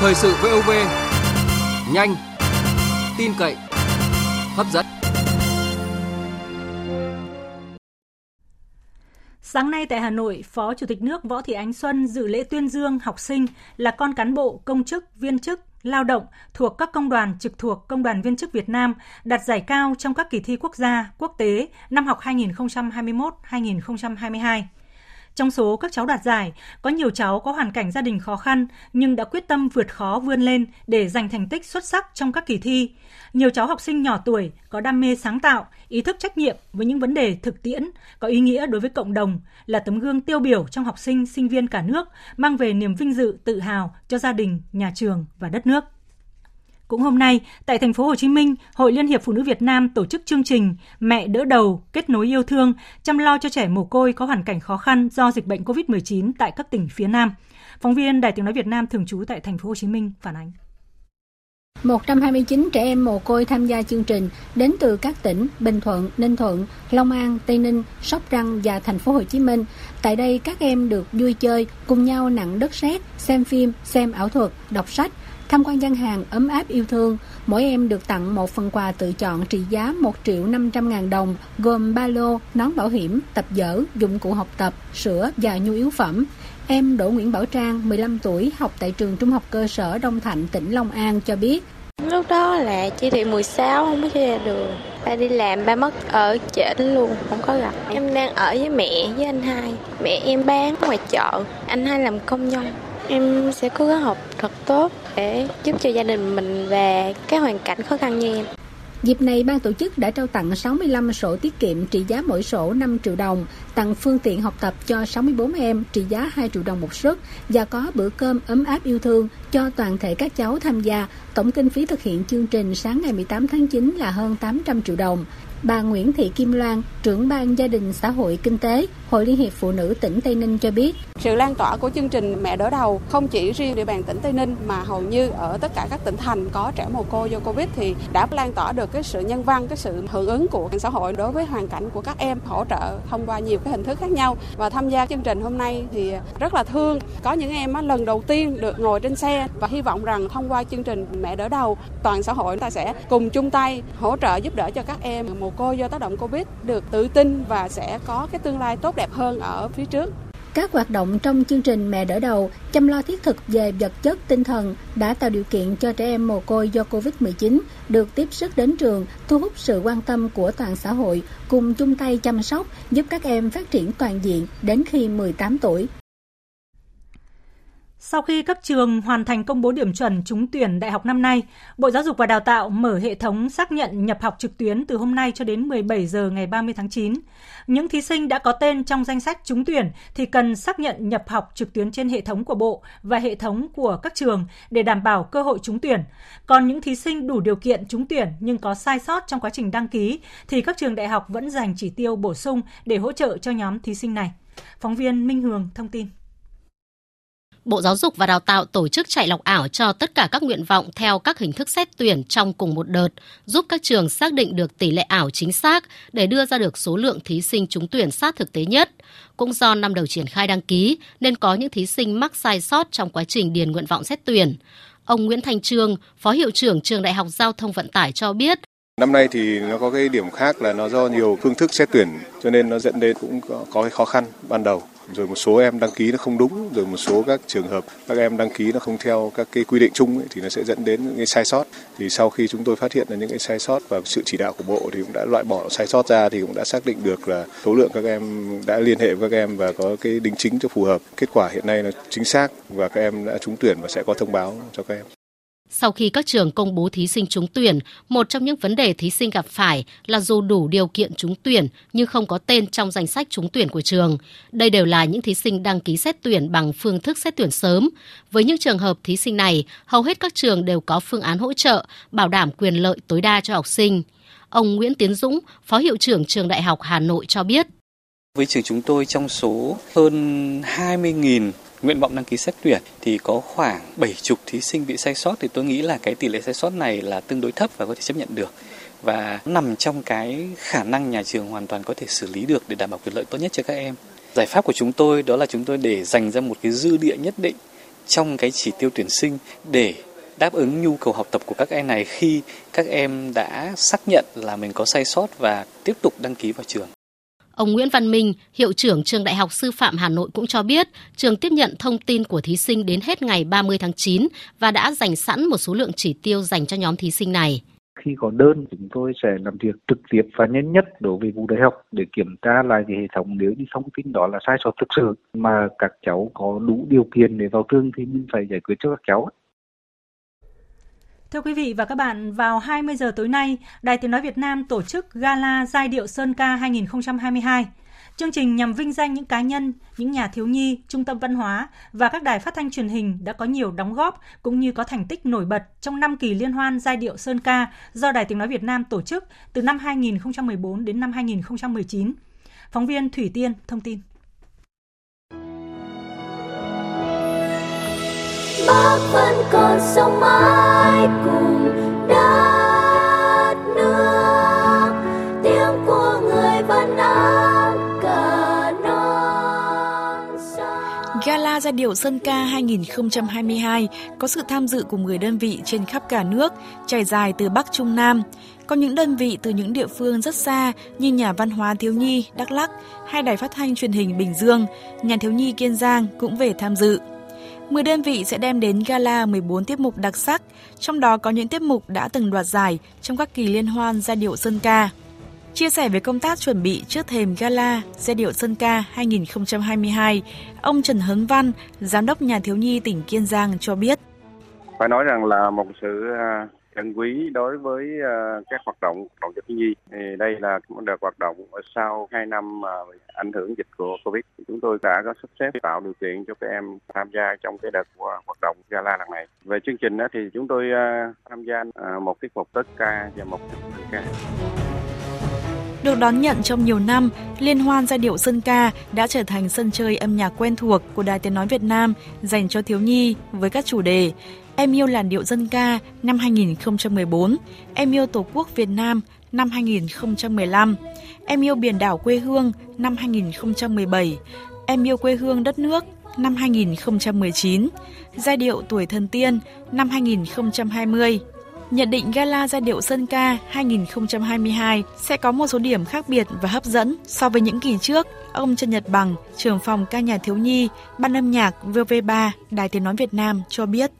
Thời sự VOV nhanh, tin cậy, hấp dẫn. Sáng nay tại Hà Nội, Phó Chủ tịch nước Võ Thị Ánh Xuân dự lễ tuyên dương học sinh là con cán bộ, công chức, viên chức, lao động thuộc các công đoàn trực thuộc Công đoàn Viên chức Việt Nam đạt giải cao trong các kỳ thi quốc gia, quốc tế năm học 2021-2022. Trong số các cháu đạt giải, có nhiều cháu có hoàn cảnh gia đình khó khăn nhưng đã quyết tâm vượt khó vươn lên để giành thành tích xuất sắc trong các kỳ thi. Nhiều cháu học sinh nhỏ tuổi có đam mê sáng tạo, ý thức trách nhiệm với những vấn đề thực tiễn, có ý nghĩa đối với cộng đồng, là tấm gương tiêu biểu trong học sinh, sinh viên cả nước, mang về niềm vinh dự, tự hào cho gia đình, nhà trường và đất nước. Cũng hôm nay, tại thành phố Hồ Chí Minh, Hội Liên hiệp Phụ nữ Việt Nam tổ chức chương trình Mẹ đỡ đầu, kết nối yêu thương, chăm lo cho trẻ mồ côi có hoàn cảnh khó khăn do dịch bệnh COVID-19 tại các tỉnh phía Nam. Phóng viên Đài Tiếng nói Việt Nam thường trú tại thành phố Hồ Chí Minh phản ánh. 129 trẻ em mồ côi tham gia chương trình đến từ các tỉnh Bình Thuận, Ninh Thuận, Long An, Tây Ninh, Sóc Trăng và thành phố Hồ Chí Minh. Tại đây các em được vui chơi, cùng nhau nặng đất sét, xem phim, xem ảo thuật, đọc sách, tham quan gian hàng ấm áp yêu thương. Mỗi em được tặng một phần quà tự chọn trị giá 1 triệu 500 ngàn đồng, gồm ba lô, nón bảo hiểm, tập dở, dụng cụ học tập, sữa và nhu yếu phẩm. Em Đỗ Nguyễn Bảo Trang, 15 tuổi, học tại trường trung học cơ sở Đông Thạnh, tỉnh Long An cho biết. Lúc đó là chỉ thị 16 không có ra đường. Ba đi làm, ba mất ở trễ luôn, không có gặp. Em đang ở với mẹ với anh hai. Mẹ em bán ngoài chợ, anh hai làm công nhân. Em sẽ cố gắng học thật tốt để giúp cho gia đình mình và cái hoàn cảnh khó khăn như em. Dịp này, ban tổ chức đã trao tặng 65 sổ tiết kiệm trị giá mỗi sổ 5 triệu đồng, tặng phương tiện học tập cho 64 em trị giá 2 triệu đồng một suất và có bữa cơm ấm áp yêu thương cho toàn thể các cháu tham gia. Tổng kinh phí thực hiện chương trình sáng ngày 18 tháng 9 là hơn 800 triệu đồng. Bà Nguyễn Thị Kim Loan, trưởng ban gia đình xã hội kinh tế, Hội Liên hiệp Phụ nữ tỉnh Tây Ninh cho biết. Sự lan tỏa của chương trình Mẹ đỡ đầu không chỉ riêng địa bàn tỉnh Tây Ninh mà hầu như ở tất cả các tỉnh thành có trẻ mồ côi do Covid thì đã lan tỏa được cái sự nhân văn, cái sự hưởng ứng của xã hội đối với hoàn cảnh của các em hỗ trợ thông qua nhiều cái hình thức khác nhau và tham gia chương trình hôm nay thì rất là thương. Có những em lần đầu tiên được ngồi trên xe và hy vọng rằng thông qua chương trình Mẹ đỡ đầu toàn xã hội ta sẽ cùng chung tay hỗ trợ giúp đỡ cho các em mồ côi do tác động Covid được tự tin và sẽ có cái tương lai tốt đẹp hơn ở phía trước. Các hoạt động trong chương trình Mẹ đỡ đầu, chăm lo thiết thực về vật chất tinh thần đã tạo điều kiện cho trẻ em mồ côi do Covid-19 được tiếp sức đến trường, thu hút sự quan tâm của toàn xã hội, cùng chung tay chăm sóc, giúp các em phát triển toàn diện đến khi 18 tuổi. Sau khi các trường hoàn thành công bố điểm chuẩn trúng tuyển đại học năm nay, Bộ Giáo dục và Đào tạo mở hệ thống xác nhận nhập học trực tuyến từ hôm nay cho đến 17 giờ ngày 30 tháng 9. Những thí sinh đã có tên trong danh sách trúng tuyển thì cần xác nhận nhập học trực tuyến trên hệ thống của Bộ và hệ thống của các trường để đảm bảo cơ hội trúng tuyển. Còn những thí sinh đủ điều kiện trúng tuyển nhưng có sai sót trong quá trình đăng ký thì các trường đại học vẫn dành chỉ tiêu bổ sung để hỗ trợ cho nhóm thí sinh này. Phóng viên Minh Hường thông tin. Bộ Giáo dục và Đào tạo tổ chức chạy lọc ảo cho tất cả các nguyện vọng theo các hình thức xét tuyển trong cùng một đợt, giúp các trường xác định được tỷ lệ ảo chính xác để đưa ra được số lượng thí sinh trúng tuyển sát thực tế nhất. Cũng do năm đầu triển khai đăng ký nên có những thí sinh mắc sai sót trong quá trình điền nguyện vọng xét tuyển. Ông Nguyễn Thành Trương, Phó Hiệu trưởng Trường Đại học Giao thông Vận tải cho biết, Năm nay thì nó có cái điểm khác là nó do nhiều phương thức xét tuyển cho nên nó dẫn đến cũng có, có cái khó khăn ban đầu. Rồi một số em đăng ký nó không đúng rồi một số các trường hợp các em đăng ký nó không theo các cái quy định chung ấy, thì nó sẽ dẫn đến những cái sai sót. Thì sau khi chúng tôi phát hiện là những cái sai sót và sự chỉ đạo của bộ thì cũng đã loại bỏ sai sót ra thì cũng đã xác định được là số lượng các em đã liên hệ với các em và có cái đính chính cho phù hợp. Kết quả hiện nay là chính xác và các em đã trúng tuyển và sẽ có thông báo cho các em sau khi các trường công bố thí sinh trúng tuyển, một trong những vấn đề thí sinh gặp phải là dù đủ điều kiện trúng tuyển nhưng không có tên trong danh sách trúng tuyển của trường. Đây đều là những thí sinh đăng ký xét tuyển bằng phương thức xét tuyển sớm. Với những trường hợp thí sinh này, hầu hết các trường đều có phương án hỗ trợ, bảo đảm quyền lợi tối đa cho học sinh. Ông Nguyễn Tiến Dũng, Phó Hiệu trưởng Trường Đại học Hà Nội cho biết. Với trường chúng tôi trong số hơn 20.000 nguyện vọng đăng ký xét tuyển thì có khoảng 70 thí sinh bị sai sót thì tôi nghĩ là cái tỷ lệ sai sót này là tương đối thấp và có thể chấp nhận được và nằm trong cái khả năng nhà trường hoàn toàn có thể xử lý được để đảm bảo quyền lợi tốt nhất cho các em. Giải pháp của chúng tôi đó là chúng tôi để dành ra một cái dư địa nhất định trong cái chỉ tiêu tuyển sinh để đáp ứng nhu cầu học tập của các em này khi các em đã xác nhận là mình có sai sót và tiếp tục đăng ký vào trường. Ông Nguyễn Văn Minh, hiệu trưởng trường Đại học Sư phạm Hà Nội cũng cho biết, trường tiếp nhận thông tin của thí sinh đến hết ngày 30 tháng 9 và đã dành sẵn một số lượng chỉ tiêu dành cho nhóm thí sinh này. Khi có đơn, chúng tôi sẽ làm việc trực tiếp và nhanh nhất đối với vụ đại học để kiểm tra lại cái hệ thống nếu như thông tin đó là sai sót thực sự mà các cháu có đủ điều kiện để vào trường thì mình phải giải quyết cho các cháu. Thưa quý vị và các bạn, vào 20 giờ tối nay, Đài Tiếng Nói Việt Nam tổ chức Gala Giai điệu Sơn Ca 2022. Chương trình nhằm vinh danh những cá nhân, những nhà thiếu nhi, trung tâm văn hóa và các đài phát thanh truyền hình đã có nhiều đóng góp cũng như có thành tích nổi bật trong năm kỳ liên hoan giai điệu Sơn Ca do Đài Tiếng Nói Việt Nam tổ chức từ năm 2014 đến năm 2019. Phóng viên Thủy Tiên thông tin. Bác vẫn còn sống mãi cùng đất nước tiếng của người vẫn ấm cả non Gala giai điệu Sơn Ca 2022 có sự tham dự của 10 đơn vị trên khắp cả nước, trải dài từ Bắc Trung Nam. Có những đơn vị từ những địa phương rất xa như Nhà văn hóa thiếu nhi Đắk Lắk hay Đài phát thanh truyền hình Bình Dương, Nhà thiếu nhi Kiên Giang cũng về tham dự. 10 đơn vị sẽ đem đến gala 14 tiết mục đặc sắc, trong đó có những tiết mục đã từng đoạt giải trong các kỳ liên hoan giai điệu Sơn Ca. Chia sẻ về công tác chuẩn bị trước thềm gala giai điệu Sơn Ca 2022, ông Trần Hấn Văn, Giám đốc Nhà Thiếu nhi tỉnh Kiên Giang cho biết. Phải nói rằng là một sự à, trân quý đối với ờ, các hoạt động động cho thiếu nhi. Thì đây là một đợt hoạt động sau 2 năm mà ảnh hưởng dịch của Covid. Chúng tôi đã có sắp xếp tạo điều kiện cho các em tham gia trong cái đợt ờ, hoạt động gala lần này. Về chương trình đó, thì chúng tôi tham gia một tiết mục tất ca và một tiết mục ca. Được đón nhận trong nhiều năm, Liên hoan giai điệu Sơn Ca đã trở thành sân chơi âm nhạc quen thuộc của Đài Tiếng Nói Việt Nam dành cho thiếu nhi với các chủ đề Em yêu làn điệu dân ca năm 2014, Em yêu Tổ quốc Việt Nam năm 2015, Em yêu biển đảo quê hương năm 2017, Em yêu quê hương đất nước năm 2019, Giai điệu tuổi thần tiên năm 2020. Nhận định Gala Giai điệu Sơn Ca 2022 sẽ có một số điểm khác biệt và hấp dẫn so với những kỳ trước. Ông Trần Nhật Bằng, trưởng phòng ca nhà thiếu nhi, ban âm nhạc VV3, Đài Tiếng Nói Việt Nam cho biết.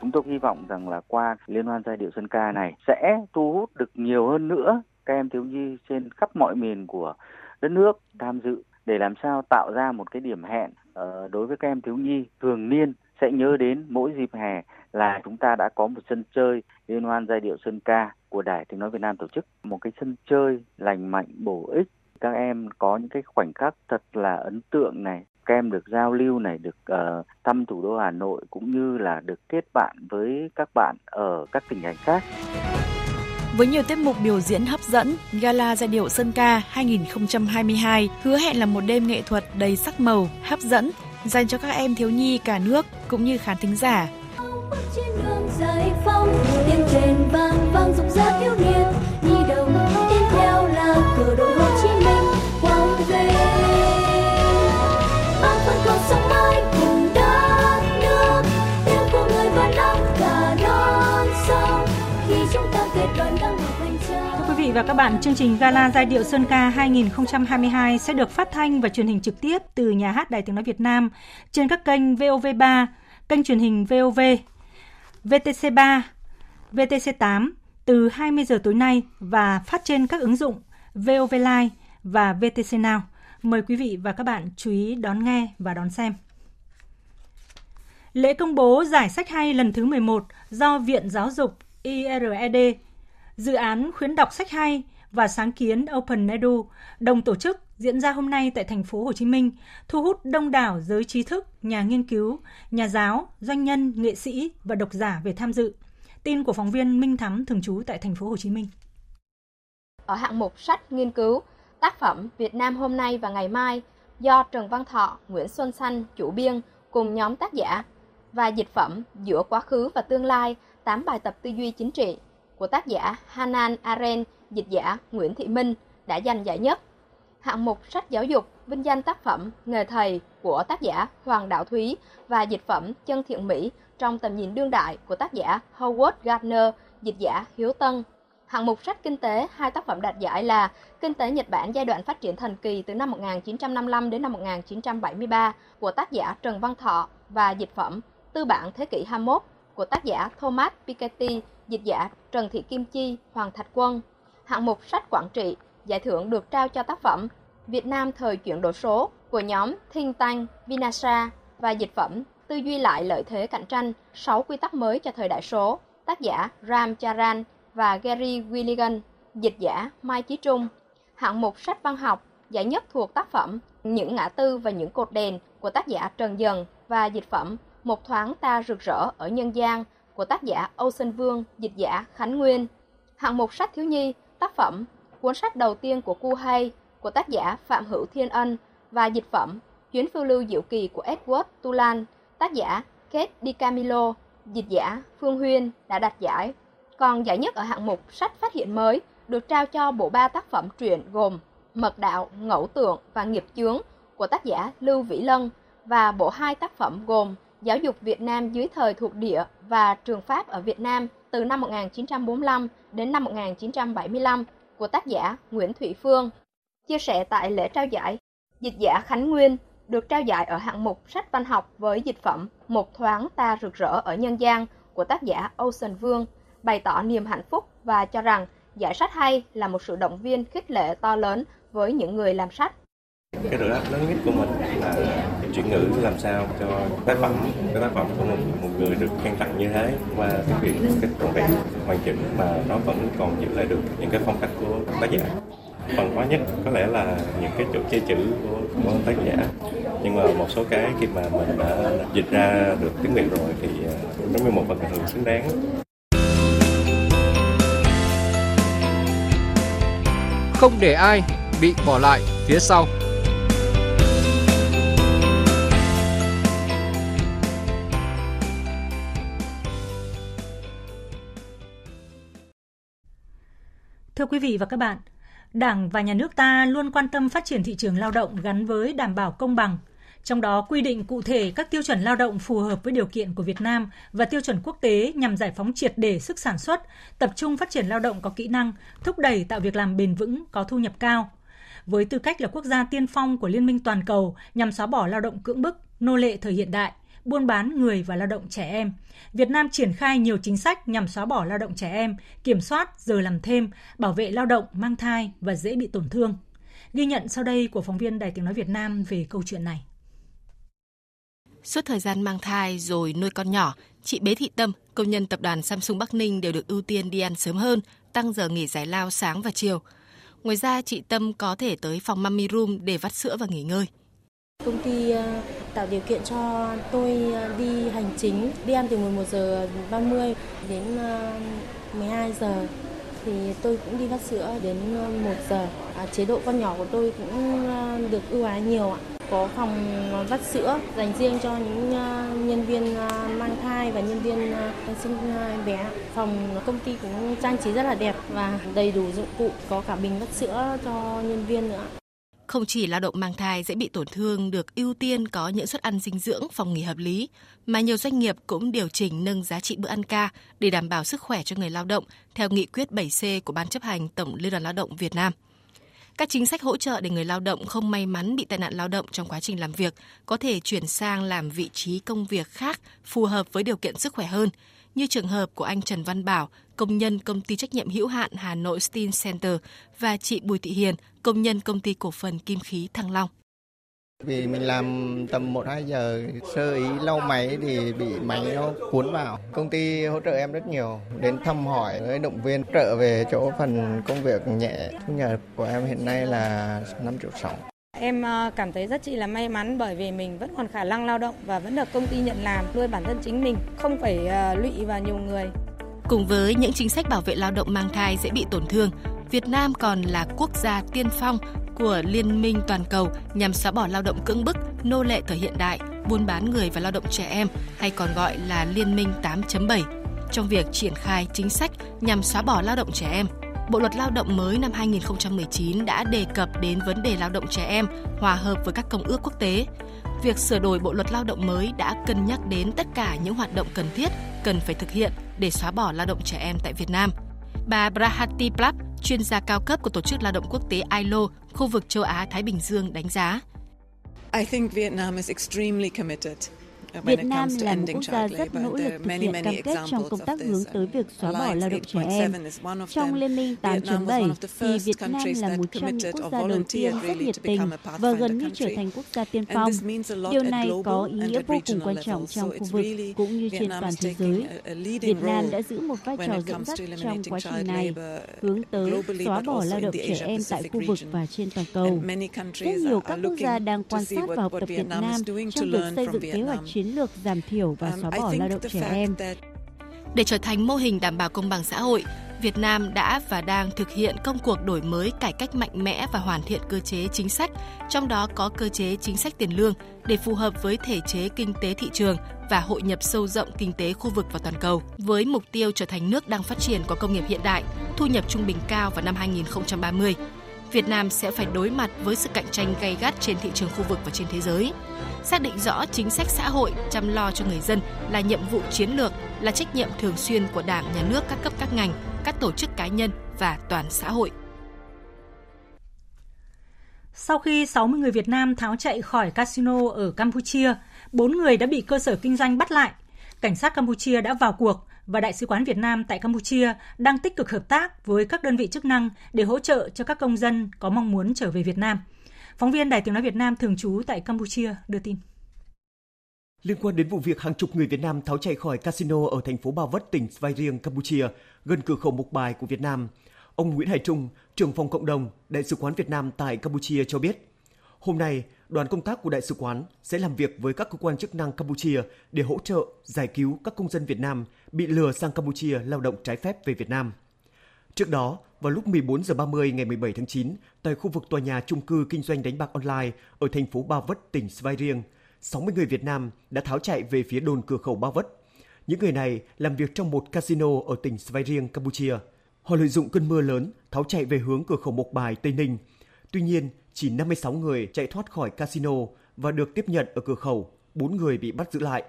Chúng tôi hy vọng rằng là qua liên hoan giai điệu dân Ca này sẽ thu hút được nhiều hơn nữa các em thiếu nhi trên khắp mọi miền của đất nước tham dự để làm sao tạo ra một cái điểm hẹn ờ, đối với các em thiếu nhi thường niên sẽ nhớ đến mỗi dịp hè là chúng ta đã có một sân chơi liên hoan giai điệu Sơn Ca của Đài Tiếng Nói Việt Nam tổ chức. Một cái sân chơi lành mạnh, bổ ích. Các em có những cái khoảnh khắc thật là ấn tượng này các em được giao lưu này được uh, thăm thủ đô Hà Nội cũng như là được kết bạn với các bạn ở các tỉnh thành khác. Với nhiều tiết mục biểu diễn hấp dẫn, Gala giai điệu Sơn Ca 2022 hứa hẹn là một đêm nghệ thuật đầy sắc màu, hấp dẫn dành cho các em thiếu nhi cả nước cũng như khán thính giả. Trên đường giải phóng, tiếng trên vang vang rục rã thiếu niên, vị và các bạn, chương trình Gala Giai điệu Sơn Ca 2022 sẽ được phát thanh và truyền hình trực tiếp từ nhà hát Đài Tiếng Nói Việt Nam trên các kênh VOV3, kênh truyền hình VOV, VTC3, VTC8 từ 20 giờ tối nay và phát trên các ứng dụng VOV Live và VTC Now. Mời quý vị và các bạn chú ý đón nghe và đón xem. Lễ công bố giải sách hay lần thứ 11 do Viện Giáo dục IRED, dự án khuyến đọc sách hay và sáng kiến Open Edu đồng tổ chức diễn ra hôm nay tại thành phố Hồ Chí Minh, thu hút đông đảo giới trí thức, nhà nghiên cứu, nhà giáo, doanh nhân, nghệ sĩ và độc giả về tham dự. Tin của phóng viên Minh Thắm thường trú tại thành phố Hồ Chí Minh. Ở hạng mục sách nghiên cứu, tác phẩm Việt Nam hôm nay và ngày mai do Trần Văn Thọ, Nguyễn Xuân Xanh chủ biên cùng nhóm tác giả và dịch phẩm Giữa quá khứ và tương lai, 8 bài tập tư duy chính trị của tác giả Hanan Arendt, dịch giả Nguyễn Thị Minh đã giành giải nhất. Hạng mục sách giáo dục vinh danh tác phẩm Nghề thầy của tác giả Hoàng Đạo Thúy và dịch phẩm Chân thiện mỹ trong tầm nhìn đương đại của tác giả Howard Gardner, dịch giả Hiếu Tân. Hạng mục sách kinh tế, hai tác phẩm đạt giải là Kinh tế Nhật Bản giai đoạn phát triển thần kỳ từ năm 1955 đến năm 1973 của tác giả Trần Văn Thọ và dịch phẩm Tư bản thế kỷ 21 của tác giả Thomas Piketty, dịch giả Trần Thị Kim Chi, Hoàng Thạch Quân. Hạng mục sách quản Trị, giải thưởng được trao cho tác phẩm Việt Nam thời chuyển đổi số của nhóm Thinh Tăng, Vinasa và dịch phẩm Tư duy lại lợi thế cạnh tranh, 6 quy tắc mới cho thời đại số, tác giả Ram Charan và Gary Willigan, dịch giả Mai Chí Trung. Hạng mục sách văn học, giải nhất thuộc tác phẩm Những ngã tư và những cột đèn của tác giả Trần Dần và dịch phẩm Một thoáng ta rực rỡ ở nhân gian của tác giả Âu Sinh Vương, dịch giả Khánh Nguyên. Hạng mục sách thiếu nhi, tác phẩm Cuốn sách đầu tiên của Cu Hay của tác giả Phạm Hữu Thiên Ân và dịch phẩm Chuyến phiêu lưu diệu kỳ của Edward Tulan, tác giả Kate DiCamillo, dịch giả Phương Huyên đã đạt giải. Còn giải nhất ở hạng mục sách phát hiện mới được trao cho bộ ba tác phẩm truyện gồm Mật đạo, Ngẫu tượng và Nghiệp chướng của tác giả Lưu Vĩ Lân và bộ hai tác phẩm gồm Giáo dục Việt Nam dưới thời thuộc địa và Trường Pháp ở Việt Nam từ năm 1945 đến năm 1975 của tác giả Nguyễn Thụy Phương. Chia sẻ tại lễ trao giải, dịch giả Khánh Nguyên được trao giải ở hạng mục sách văn học với dịch phẩm Một thoáng ta rực rỡ ở nhân gian của tác giả Ocean Vương, bày tỏ niềm hạnh phúc và cho rằng giải sách hay là một sự động viên khích lệ to lớn với những người làm sách. Cái nỗ lớn nhất của mình là chuyển ngữ làm sao cho tác phẩm, cái tác phẩm của một, một người được khen tặng như thế qua cái việc cái trọn vẹn hoàn chỉnh mà nó vẫn còn giữ lại được những cái phong cách của tác giả. Phần khó nhất có lẽ là những cái chỗ chế chữ của, của tác giả. Nhưng mà một số cái khi mà mình đã dịch ra được tiếng việt rồi thì à, nó như một phần thưởng xứng đáng. Không để ai bị bỏ lại phía sau. Thưa quý vị và các bạn, Đảng và nhà nước ta luôn quan tâm phát triển thị trường lao động gắn với đảm bảo công bằng, trong đó quy định cụ thể các tiêu chuẩn lao động phù hợp với điều kiện của Việt Nam và tiêu chuẩn quốc tế nhằm giải phóng triệt để sức sản xuất, tập trung phát triển lao động có kỹ năng, thúc đẩy tạo việc làm bền vững, có thu nhập cao. Với tư cách là quốc gia tiên phong của Liên minh toàn cầu nhằm xóa bỏ lao động cưỡng bức, nô lệ thời hiện đại, buôn bán người và lao động trẻ em. Việt Nam triển khai nhiều chính sách nhằm xóa bỏ lao động trẻ em, kiểm soát giờ làm thêm, bảo vệ lao động mang thai và dễ bị tổn thương. Ghi nhận sau đây của phóng viên Đài Tiếng Nói Việt Nam về câu chuyện này. Suốt thời gian mang thai rồi nuôi con nhỏ, chị Bế Thị Tâm, công nhân tập đoàn Samsung Bắc Ninh đều được ưu tiên đi ăn sớm hơn, tăng giờ nghỉ giải lao sáng và chiều. Ngoài ra, chị Tâm có thể tới phòng Mummy room để vắt sữa và nghỉ ngơi. Công ty ờ, tạo điều kiện cho tôi ờ, đi hành chính, đi ăn từ 11 giờ 30 đến ờ, 12 giờ thì tôi cũng đi vắt sữa đến 1 giờ. À, chế độ con nhỏ của tôi cũng được ưu ái nhiều ạ có phòng vắt sữa dành riêng cho những nhân viên mang thai và nhân viên sinh bé. Phòng công ty cũng trang trí rất là đẹp và đầy đủ dụng cụ, có cả bình vắt sữa cho nhân viên nữa. Không chỉ lao động mang thai dễ bị tổn thương được ưu tiên có những suất ăn dinh dưỡng phòng nghỉ hợp lý, mà nhiều doanh nghiệp cũng điều chỉnh nâng giá trị bữa ăn ca để đảm bảo sức khỏe cho người lao động theo nghị quyết 7C của Ban chấp hành Tổng Liên đoàn Lao động Việt Nam. Các chính sách hỗ trợ để người lao động không may mắn bị tai nạn lao động trong quá trình làm việc có thể chuyển sang làm vị trí công việc khác phù hợp với điều kiện sức khỏe hơn, như trường hợp của anh Trần Văn Bảo, công nhân công ty trách nhiệm hữu hạn Hà Nội Steel Center và chị Bùi Thị Hiền, công nhân công ty cổ phần kim khí Thăng Long. Vì mình làm tầm 1-2 giờ sơ ý lau máy thì bị máy nó cuốn vào. Công ty hỗ trợ em rất nhiều, đến thăm hỏi với động viên trợ về chỗ phần công việc nhẹ. Thu nhập của em hiện nay là 5 triệu 6. Em ờ, cảm thấy rất chị là may mắn bởi vì mình vẫn còn khả năng lao động và vẫn được công ty nhận làm nuôi bản thân chính mình, không phải ờ, lụy vào nhiều người. Cùng với những chính sách bảo vệ lao động mang thai dễ bị tổn thương, Việt Nam còn là quốc gia tiên phong của Liên minh toàn cầu nhằm xóa bỏ lao động cưỡng bức, nô lệ thời hiện đại, buôn bán người và lao động trẻ em hay còn gọi là Liên minh 8.7 trong việc triển khai chính sách nhằm xóa bỏ lao động trẻ em. Bộ luật lao động mới năm 2019 đã đề cập đến vấn đề lao động trẻ em hòa hợp với các công ước quốc tế. Việc sửa đổi bộ luật lao động mới đã cân nhắc đến tất cả những hoạt động cần thiết cần phải thực hiện để xóa bỏ lao động trẻ em tại Việt Nam. Bà Brahati Plap, chuyên gia cao cấp của Tổ chức Lao động Quốc tế ILO, khu vực châu Á-Thái Bình Dương đánh giá. I think Vietnam is extremely committed Việt Nam là một quốc gia rất nỗ lực thực hiện cam kết trong công tác hướng tới việc xóa bỏ lao động trẻ em. Trong Liên minh 8.7 thì Việt Nam là một trong những quốc gia đầu tiên rất nhiệt tình và gần như trở thành quốc gia tiên phong. Điều này có ý nghĩa vô cùng quan trọng trong khu vực cũng như trên toàn thế giới. Việt Nam đã giữ một vai trò dẫn dắt trong quá trình này, hướng tới xóa bỏ lao động trẻ em tại khu vực và trên toàn cầu. Rất nhiều các quốc gia đang quan sát và học tập Việt Nam trong việc xây dựng kế hoạch chiến lược giảm thiểu và xóa bỏ lao động trẻ em. Để trở thành mô hình đảm bảo công bằng xã hội, Việt Nam đã và đang thực hiện công cuộc đổi mới cải cách mạnh mẽ và hoàn thiện cơ chế chính sách, trong đó có cơ chế chính sách tiền lương để phù hợp với thể chế kinh tế thị trường và hội nhập sâu rộng kinh tế khu vực và toàn cầu. Với mục tiêu trở thành nước đang phát triển có công nghiệp hiện đại, thu nhập trung bình cao vào năm 2030, Việt Nam sẽ phải đối mặt với sự cạnh tranh gay gắt trên thị trường khu vực và trên thế giới. Xác định rõ chính sách xã hội chăm lo cho người dân là nhiệm vụ chiến lược, là trách nhiệm thường xuyên của Đảng, Nhà nước, các cấp các ngành, các tổ chức cá nhân và toàn xã hội. Sau khi 60 người Việt Nam tháo chạy khỏi casino ở Campuchia, 4 người đã bị cơ sở kinh doanh bắt lại. Cảnh sát Campuchia đã vào cuộc và Đại sứ quán Việt Nam tại Campuchia đang tích cực hợp tác với các đơn vị chức năng để hỗ trợ cho các công dân có mong muốn trở về Việt Nam. Phóng viên Đài Tiếng Nói Việt Nam thường trú tại Campuchia đưa tin. Liên quan đến vụ việc hàng chục người Việt Nam tháo chạy khỏi casino ở thành phố Ba Vất, tỉnh Svay Riêng, Campuchia, gần cửa khẩu Mộc Bài của Việt Nam, ông Nguyễn Hải Trung, trưởng phòng cộng đồng, Đại sứ quán Việt Nam tại Campuchia cho biết, hôm nay đoàn công tác của Đại sứ quán sẽ làm việc với các cơ quan chức năng Campuchia để hỗ trợ giải cứu các công dân Việt Nam bị lừa sang Campuchia lao động trái phép về Việt Nam. Trước đó, vào lúc 14 giờ 30 ngày 17 tháng 9, tại khu vực tòa nhà chung cư kinh doanh đánh bạc online ở thành phố Ba Vất, tỉnh Svay Rieng, 60 người Việt Nam đã tháo chạy về phía đồn cửa khẩu Ba Vất. Những người này làm việc trong một casino ở tỉnh Svay Rieng, Campuchia. Họ lợi dụng cơn mưa lớn tháo chạy về hướng cửa khẩu Mộc Bài, Tây Ninh. Tuy nhiên, chỉ 56 người chạy thoát khỏi casino và được tiếp nhận ở cửa khẩu, 4 người bị bắt giữ lại.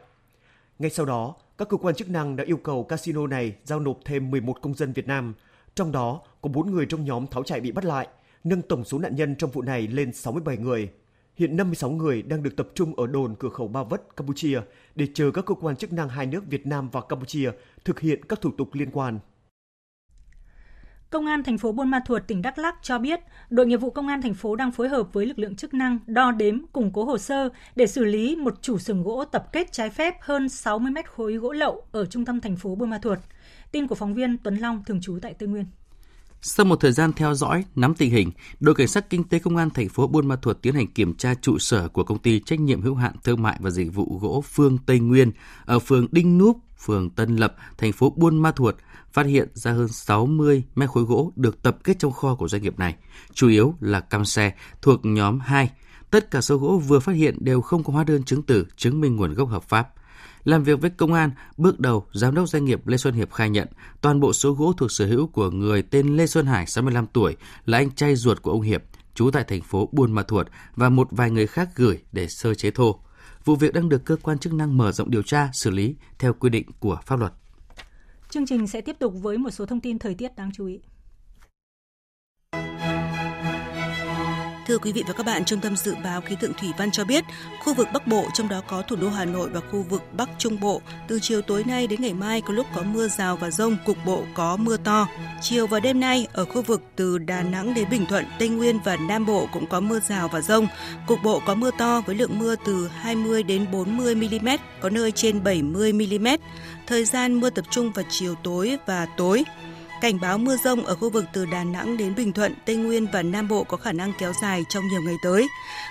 Ngay sau đó, các cơ quan chức năng đã yêu cầu casino này giao nộp thêm 11 công dân Việt Nam, trong đó có 4 người trong nhóm tháo chạy bị bắt lại, nâng tổng số nạn nhân trong vụ này lên 67 người. Hiện 56 người đang được tập trung ở đồn cửa khẩu Ba Vất, Campuchia để chờ các cơ quan chức năng hai nước Việt Nam và Campuchia thực hiện các thủ tục liên quan. Công an thành phố Buôn Ma Thuột, tỉnh Đắk Lắk cho biết, đội nghiệp vụ công an thành phố đang phối hợp với lực lượng chức năng đo đếm, củng cố hồ sơ để xử lý một chủ xưởng gỗ tập kết trái phép hơn 60 mét khối gỗ lậu ở trung tâm thành phố Buôn Ma Thuột. Tin của phóng viên Tuấn Long thường trú tại Tây Nguyên. Sau một thời gian theo dõi, nắm tình hình, đội cảnh sát kinh tế công an thành phố Buôn Ma Thuột tiến hành kiểm tra trụ sở của công ty trách nhiệm hữu hạn thương mại và dịch vụ gỗ Phương Tây Nguyên ở phường Đinh Núp, phường Tân Lập, thành phố Buôn Ma Thuột, phát hiện ra hơn 60 mét khối gỗ được tập kết trong kho của doanh nghiệp này, chủ yếu là cam xe thuộc nhóm 2. Tất cả số gỗ vừa phát hiện đều không có hóa đơn chứng tử chứng minh nguồn gốc hợp pháp. Làm việc với công an, bước đầu, giám đốc doanh nghiệp Lê Xuân Hiệp khai nhận toàn bộ số gỗ thuộc sở hữu của người tên Lê Xuân Hải, 65 tuổi, là anh trai ruột của ông Hiệp, trú tại thành phố Buôn Ma Thuột và một vài người khác gửi để sơ chế thô. Vụ việc đang được cơ quan chức năng mở rộng điều tra, xử lý theo quy định của pháp luật. Chương trình sẽ tiếp tục với một số thông tin thời tiết đáng chú ý. Thưa quý vị và các bạn, Trung tâm Dự báo Khí tượng Thủy văn cho biết, khu vực Bắc Bộ, trong đó có thủ đô Hà Nội và khu vực Bắc Trung Bộ, từ chiều tối nay đến ngày mai có lúc có mưa rào và rông, cục bộ có mưa to. Chiều và đêm nay, ở khu vực từ Đà Nẵng đến Bình Thuận, Tây Nguyên và Nam Bộ cũng có mưa rào và rông. Cục bộ có mưa to với lượng mưa từ 20 đến 40 mm, có nơi trên 70 mm. Thời gian mưa tập trung vào chiều tối và tối. Cảnh báo mưa rông ở khu vực từ Đà Nẵng đến Bình Thuận, Tây Nguyên và Nam Bộ có khả năng kéo dài trong nhiều ngày tới.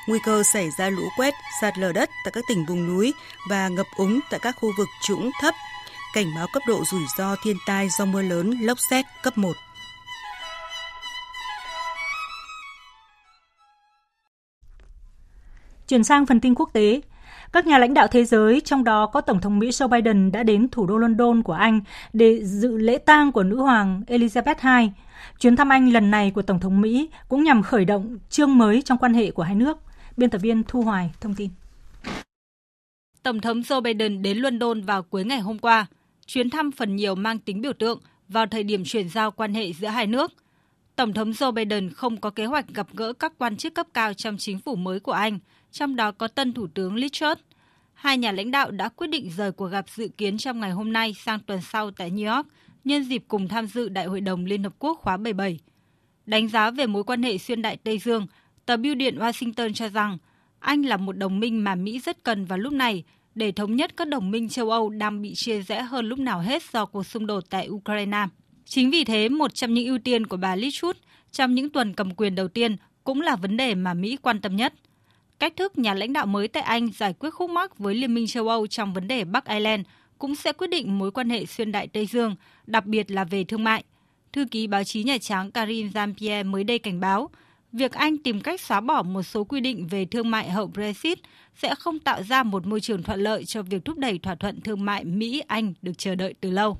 Nguy cơ xảy ra lũ quét, sạt lở đất tại các tỉnh vùng núi và ngập úng tại các khu vực trũng thấp. Cảnh báo cấp độ rủi ro thiên tai do mưa lớn, lốc xét cấp 1. Chuyển sang phần tin quốc tế, các nhà lãnh đạo thế giới, trong đó có Tổng thống Mỹ Joe Biden đã đến thủ đô London của Anh để dự lễ tang của nữ hoàng Elizabeth II. Chuyến thăm Anh lần này của Tổng thống Mỹ cũng nhằm khởi động chương mới trong quan hệ của hai nước. Biên tập viên Thu Hoài thông tin. Tổng thống Joe Biden đến London vào cuối ngày hôm qua. Chuyến thăm phần nhiều mang tính biểu tượng vào thời điểm chuyển giao quan hệ giữa hai nước. Tổng thống Joe Biden không có kế hoạch gặp gỡ các quan chức cấp cao trong chính phủ mới của Anh – trong đó có tân Thủ tướng Liz Truss. hai nhà lãnh đạo đã quyết định rời cuộc gặp dự kiến trong ngày hôm nay sang tuần sau tại New York, nhân dịp cùng tham dự Đại hội đồng Liên Hợp Quốc khóa 77. Đánh giá về mối quan hệ xuyên đại Tây Dương, tờ Bưu điện Washington cho rằng Anh là một đồng minh mà Mỹ rất cần vào lúc này để thống nhất các đồng minh châu Âu đang bị chia rẽ hơn lúc nào hết do cuộc xung đột tại Ukraine. Chính vì thế, một trong những ưu tiên của bà Liz Truss trong những tuần cầm quyền đầu tiên cũng là vấn đề mà Mỹ quan tâm nhất. Cách thức nhà lãnh đạo mới tại Anh giải quyết khúc mắc với Liên minh châu Âu trong vấn đề Bắc Ireland cũng sẽ quyết định mối quan hệ xuyên đại Tây Dương, đặc biệt là về thương mại. Thư ký báo chí Nhà Trắng Karine Jean-Pierre mới đây cảnh báo, việc Anh tìm cách xóa bỏ một số quy định về thương mại hậu Brexit sẽ không tạo ra một môi trường thuận lợi cho việc thúc đẩy thỏa thuận thương mại Mỹ-Anh được chờ đợi từ lâu.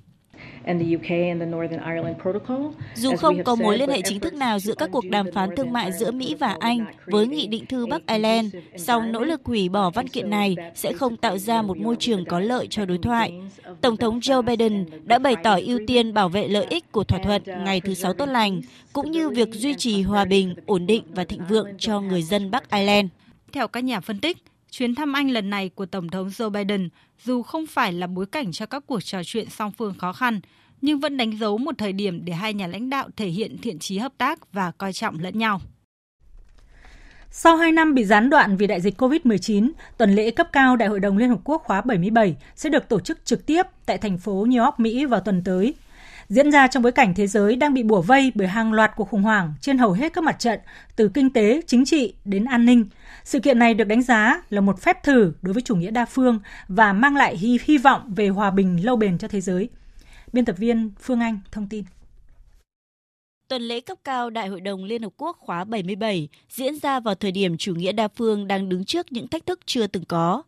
Dù không có mối liên hệ chính thức nào giữa các cuộc đàm phán thương mại giữa Mỹ và Anh với Nghị định thư Bắc Ireland, song nỗ lực hủy bỏ văn kiện này sẽ không tạo ra một môi trường có lợi cho đối thoại. Tổng thống Joe Biden đã bày tỏ ưu tiên bảo vệ lợi ích của thỏa thuận ngày thứ Sáu tốt lành, cũng như việc duy trì hòa bình, ổn định và thịnh vượng cho người dân Bắc Ireland. Theo các nhà phân tích, chuyến thăm Anh lần này của Tổng thống Joe Biden dù không phải là bối cảnh cho các cuộc trò chuyện song phương khó khăn, nhưng vẫn đánh dấu một thời điểm để hai nhà lãnh đạo thể hiện thiện trí hợp tác và coi trọng lẫn nhau. Sau 2 năm bị gián đoạn vì đại dịch COVID-19, tuần lễ cấp cao Đại hội đồng Liên Hợp Quốc khóa 77 sẽ được tổ chức trực tiếp tại thành phố New York, Mỹ vào tuần tới. Diễn ra trong bối cảnh thế giới đang bị bủa vây bởi hàng loạt cuộc khủng hoảng trên hầu hết các mặt trận, từ kinh tế, chính trị đến an ninh. Sự kiện này được đánh giá là một phép thử đối với chủ nghĩa đa phương và mang lại hy, hy vọng về hòa bình lâu bền cho thế giới. Biên tập viên Phương Anh thông tin. Tuần lễ cấp cao Đại hội đồng Liên Hợp Quốc khóa 77 diễn ra vào thời điểm chủ nghĩa đa phương đang đứng trước những thách thức chưa từng có.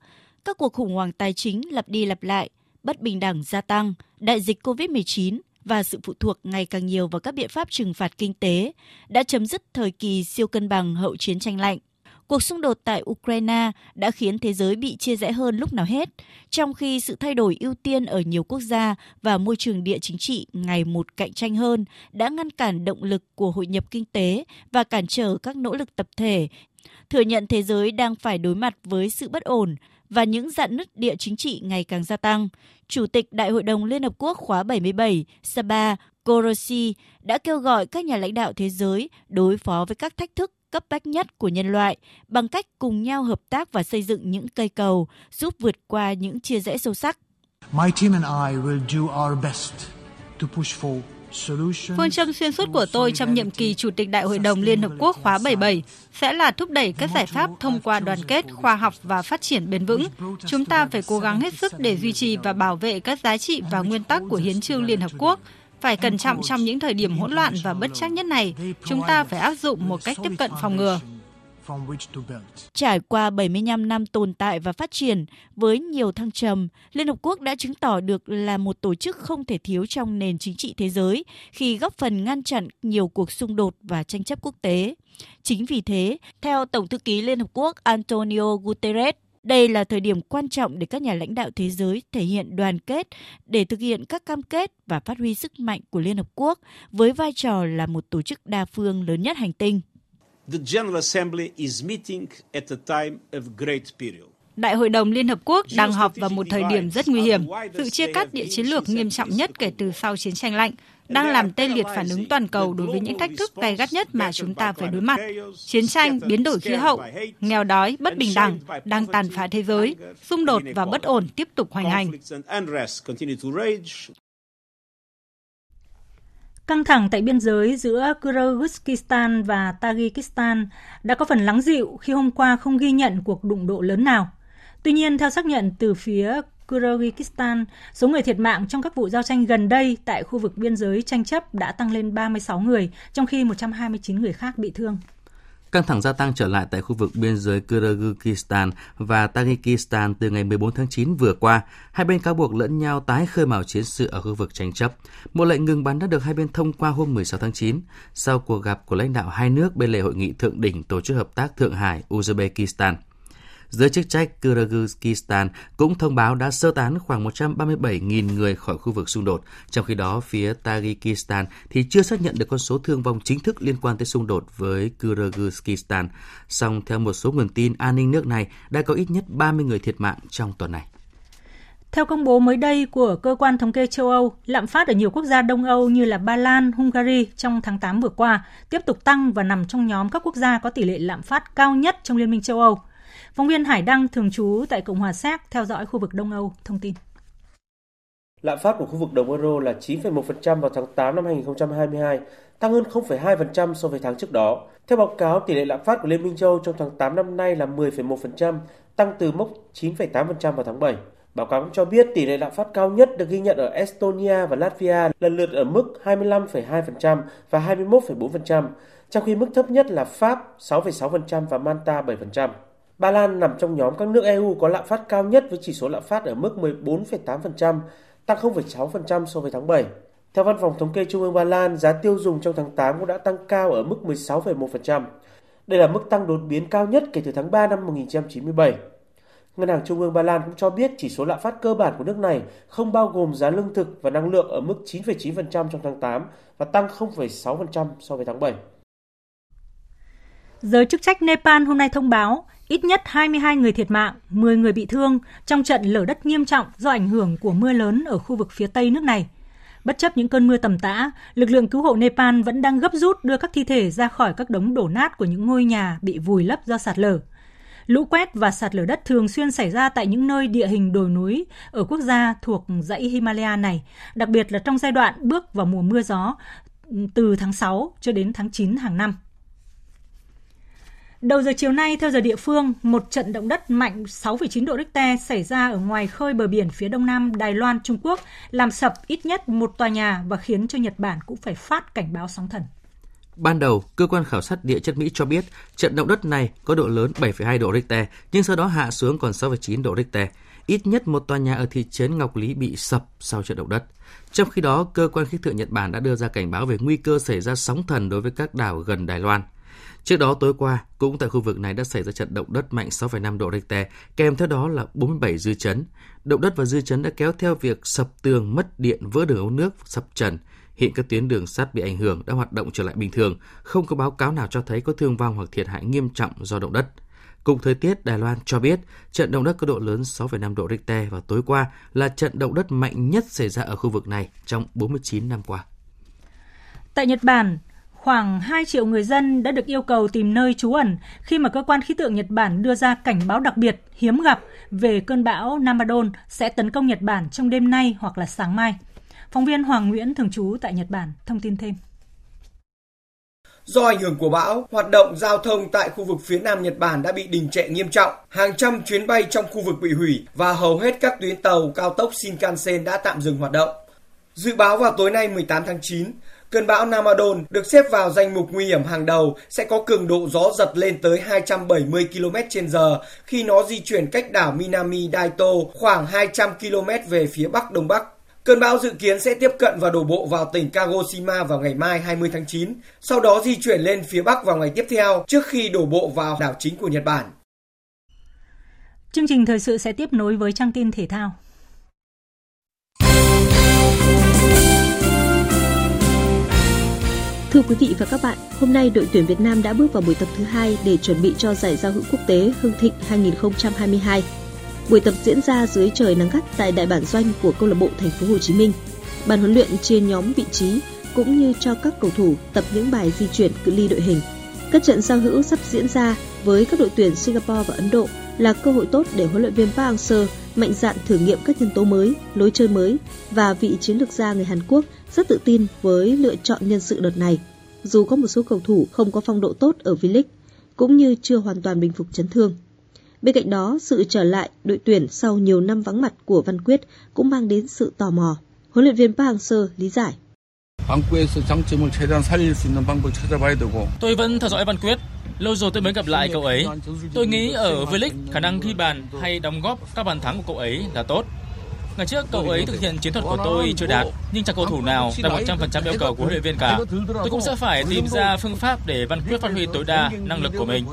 Các cuộc khủng hoảng tài chính lặp đi lặp lại, bất bình đẳng gia tăng, đại dịch COVID-19 và sự phụ thuộc ngày càng nhiều vào các biện pháp trừng phạt kinh tế đã chấm dứt thời kỳ siêu cân bằng hậu chiến tranh lạnh. Cuộc xung đột tại Ukraine đã khiến thế giới bị chia rẽ hơn lúc nào hết, trong khi sự thay đổi ưu tiên ở nhiều quốc gia và môi trường địa chính trị ngày một cạnh tranh hơn đã ngăn cản động lực của hội nhập kinh tế và cản trở các nỗ lực tập thể. Thừa nhận thế giới đang phải đối mặt với sự bất ổn và những dạn nứt địa chính trị ngày càng gia tăng. Chủ tịch Đại hội đồng Liên Hợp Quốc khóa 77 Saba Korosi đã kêu gọi các nhà lãnh đạo thế giới đối phó với các thách thức cấp bách nhất của nhân loại bằng cách cùng nhau hợp tác và xây dựng những cây cầu giúp vượt qua những chia rẽ sâu sắc. My team and I will do our best to push forward Phương châm xuyên suốt của tôi trong nhiệm kỳ Chủ tịch Đại hội đồng Liên Hợp Quốc khóa 77 sẽ là thúc đẩy các giải pháp thông qua đoàn kết, khoa học và phát triển bền vững. Chúng ta phải cố gắng hết sức để duy trì và bảo vệ các giá trị và nguyên tắc của Hiến trương Liên Hợp Quốc. Phải cẩn trọng trong những thời điểm hỗn loạn và bất chắc nhất này, chúng ta phải áp dụng một cách tiếp cận phòng ngừa. Trải qua 75 năm tồn tại và phát triển với nhiều thăng trầm, Liên Hợp Quốc đã chứng tỏ được là một tổ chức không thể thiếu trong nền chính trị thế giới khi góp phần ngăn chặn nhiều cuộc xung đột và tranh chấp quốc tế. Chính vì thế, theo Tổng thư ký Liên Hợp Quốc Antonio Guterres, đây là thời điểm quan trọng để các nhà lãnh đạo thế giới thể hiện đoàn kết để thực hiện các cam kết và phát huy sức mạnh của Liên Hợp Quốc với vai trò là một tổ chức đa phương lớn nhất hành tinh. The General Assembly is meeting at a time of great peril. Đại hội đồng Liên Hợp Quốc đang họp vào một thời điểm rất nguy hiểm. Sự chia cắt địa chiến lược nghiêm trọng nhất kể từ sau chiến tranh lạnh đang làm tê liệt phản ứng toàn cầu đối với những thách thức gay gắt nhất mà chúng ta phải đối mặt. Chiến tranh, biến đổi khí hậu, nghèo đói, bất bình đẳng đang tàn phá thế giới, xung đột và bất ổn tiếp tục hoành hành. Căng thẳng tại biên giới giữa Kyrgyzstan và Tajikistan đã có phần lắng dịu khi hôm qua không ghi nhận cuộc đụng độ lớn nào. Tuy nhiên, theo xác nhận từ phía Kyrgyzstan, số người thiệt mạng trong các vụ giao tranh gần đây tại khu vực biên giới tranh chấp đã tăng lên 36 người, trong khi 129 người khác bị thương. Căng thẳng gia tăng trở lại tại khu vực biên giới Kyrgyzstan và Tajikistan từ ngày 14 tháng 9 vừa qua. Hai bên cáo buộc lẫn nhau tái khơi mào chiến sự ở khu vực tranh chấp. Một lệnh ngừng bắn đã được hai bên thông qua hôm 16 tháng 9 sau cuộc gặp của lãnh đạo hai nước bên lề hội nghị thượng đỉnh Tổ chức Hợp tác Thượng Hải Uzbekistan. Giới chức trách Kyrgyzstan cũng thông báo đã sơ tán khoảng 137.000 người khỏi khu vực xung đột. Trong khi đó, phía Tajikistan thì chưa xác nhận được con số thương vong chính thức liên quan tới xung đột với Kyrgyzstan. Song theo một số nguồn tin, an ninh nước này đã có ít nhất 30 người thiệt mạng trong tuần này. Theo công bố mới đây của cơ quan thống kê châu Âu, lạm phát ở nhiều quốc gia Đông Âu như là Ba Lan, Hungary trong tháng 8 vừa qua tiếp tục tăng và nằm trong nhóm các quốc gia có tỷ lệ lạm phát cao nhất trong Liên minh châu Âu. Phóng viên Hải Đăng thường trú tại Cộng hòa Séc theo dõi khu vực Đông Âu thông tin. Lạm phát của khu vực đồng euro là 9,1% vào tháng 8 năm 2022, tăng hơn 0,2% so với tháng trước đó. Theo báo cáo, tỷ lệ lạm phát của Liên minh châu trong tháng 8 năm nay là 10,1%, tăng từ mốc 9,8% vào tháng 7. Báo cáo cũng cho biết tỷ lệ lạm phát cao nhất được ghi nhận ở Estonia và Latvia lần lượt ở mức 25,2% và 21,4%, trong khi mức thấp nhất là Pháp 6,6% và Malta 7%. Ba Lan nằm trong nhóm các nước EU có lạm phát cao nhất với chỉ số lạm phát ở mức 14,8%, tăng 0,6% so với tháng 7. Theo Văn phòng Thống kê Trung ương Ba Lan, giá tiêu dùng trong tháng 8 cũng đã tăng cao ở mức 16,1%. Đây là mức tăng đột biến cao nhất kể từ tháng 3 năm 1997. Ngân hàng Trung ương Ba Lan cũng cho biết chỉ số lạm phát cơ bản của nước này không bao gồm giá lương thực và năng lượng ở mức 9,9% trong tháng 8 và tăng 0,6% so với tháng 7. Giới chức trách Nepal hôm nay thông báo ít nhất 22 người thiệt mạng, 10 người bị thương trong trận lở đất nghiêm trọng do ảnh hưởng của mưa lớn ở khu vực phía tây nước này. Bất chấp những cơn mưa tầm tã, lực lượng cứu hộ Nepal vẫn đang gấp rút đưa các thi thể ra khỏi các đống đổ nát của những ngôi nhà bị vùi lấp do sạt lở. Lũ quét và sạt lở đất thường xuyên xảy ra tại những nơi địa hình đồi núi ở quốc gia thuộc dãy Himalaya này, đặc biệt là trong giai đoạn bước vào mùa mưa gió từ tháng 6 cho đến tháng 9 hàng năm. Đầu giờ chiều nay, theo giờ địa phương, một trận động đất mạnh 6,9 độ Richter xảy ra ở ngoài khơi bờ biển phía đông nam Đài Loan, Trung Quốc, làm sập ít nhất một tòa nhà và khiến cho Nhật Bản cũng phải phát cảnh báo sóng thần. Ban đầu, cơ quan khảo sát địa chất Mỹ cho biết trận động đất này có độ lớn 7,2 độ Richter, nhưng sau đó hạ xuống còn 6,9 độ Richter. Ít nhất một tòa nhà ở thị trấn Ngọc Lý bị sập sau trận động đất. Trong khi đó, cơ quan khí tượng Nhật Bản đã đưa ra cảnh báo về nguy cơ xảy ra sóng thần đối với các đảo gần Đài Loan. Trước đó tối qua, cũng tại khu vực này đã xảy ra trận động đất mạnh 6,5 độ Richter, kèm theo đó là 47 dư chấn. Động đất và dư chấn đã kéo theo việc sập tường, mất điện, vỡ đường ống nước, sập trần. Hiện các tuyến đường sắt bị ảnh hưởng đã hoạt động trở lại bình thường, không có báo cáo nào cho thấy có thương vong hoặc thiệt hại nghiêm trọng do động đất. Cục Thời tiết Đài Loan cho biết trận động đất có độ lớn 6,5 độ Richter vào tối qua là trận động đất mạnh nhất xảy ra ở khu vực này trong 49 năm qua. Tại Nhật Bản, khoảng 2 triệu người dân đã được yêu cầu tìm nơi trú ẩn khi mà cơ quan khí tượng Nhật Bản đưa ra cảnh báo đặc biệt hiếm gặp về cơn bão Namadon sẽ tấn công Nhật Bản trong đêm nay hoặc là sáng mai. Phóng viên Hoàng Nguyễn thường trú tại Nhật Bản thông tin thêm. Do ảnh hưởng của bão, hoạt động giao thông tại khu vực phía Nam Nhật Bản đã bị đình trệ nghiêm trọng. Hàng trăm chuyến bay trong khu vực bị hủy và hầu hết các tuyến tàu cao tốc Shinkansen đã tạm dừng hoạt động. Dự báo vào tối nay 18 tháng 9, cơn bão Namadon được xếp vào danh mục nguy hiểm hàng đầu sẽ có cường độ gió giật lên tới 270 km/h khi nó di chuyển cách đảo Minami Daito khoảng 200 km về phía bắc đông bắc. Cơn bão dự kiến sẽ tiếp cận và đổ bộ vào tỉnh Kagoshima vào ngày mai 20 tháng 9, sau đó di chuyển lên phía Bắc vào ngày tiếp theo trước khi đổ bộ vào đảo chính của Nhật Bản. Chương trình thời sự sẽ tiếp nối với trang tin thể thao. Thưa quý vị và các bạn, hôm nay đội tuyển Việt Nam đã bước vào buổi tập thứ hai để chuẩn bị cho giải giao hữu quốc tế Hưng Thịnh 2022. Buổi tập diễn ra dưới trời nắng gắt tại đại bản doanh của câu lạc bộ Thành phố Hồ Chí Minh. Ban huấn luyện chia nhóm vị trí cũng như cho các cầu thủ tập những bài di chuyển cự ly đội hình. Các trận giao hữu sắp diễn ra với các đội tuyển Singapore và Ấn Độ là cơ hội tốt để huấn luyện viên Park Hang-seo mạnh dạn thử nghiệm các nhân tố mới, lối chơi mới và vị chiến lược gia người Hàn Quốc rất tự tin với lựa chọn nhân sự đợt này. Dù có một số cầu thủ không có phong độ tốt ở V-League, cũng như chưa hoàn toàn bình phục chấn thương. Bên cạnh đó, sự trở lại đội tuyển sau nhiều năm vắng mặt của Văn Quyết cũng mang đến sự tò mò. Huấn luyện viên Park Hang-seo lý giải. Tôi vẫn theo dõi Văn Quyết. Lâu rồi tôi mới gặp lại cậu ấy. Tôi nghĩ ở V-League khả năng ghi bàn hay đóng góp các bàn thắng của cậu ấy là tốt. Ngày trước cậu ấy thực hiện chiến thuật của tôi chưa đạt, nhưng chẳng cầu thủ nào đạt 100% yêu cầu của huấn luyện viên cả. Tôi cũng sẽ phải tìm ra phương pháp để Văn Quyết phát huy tối đa năng lực của mình.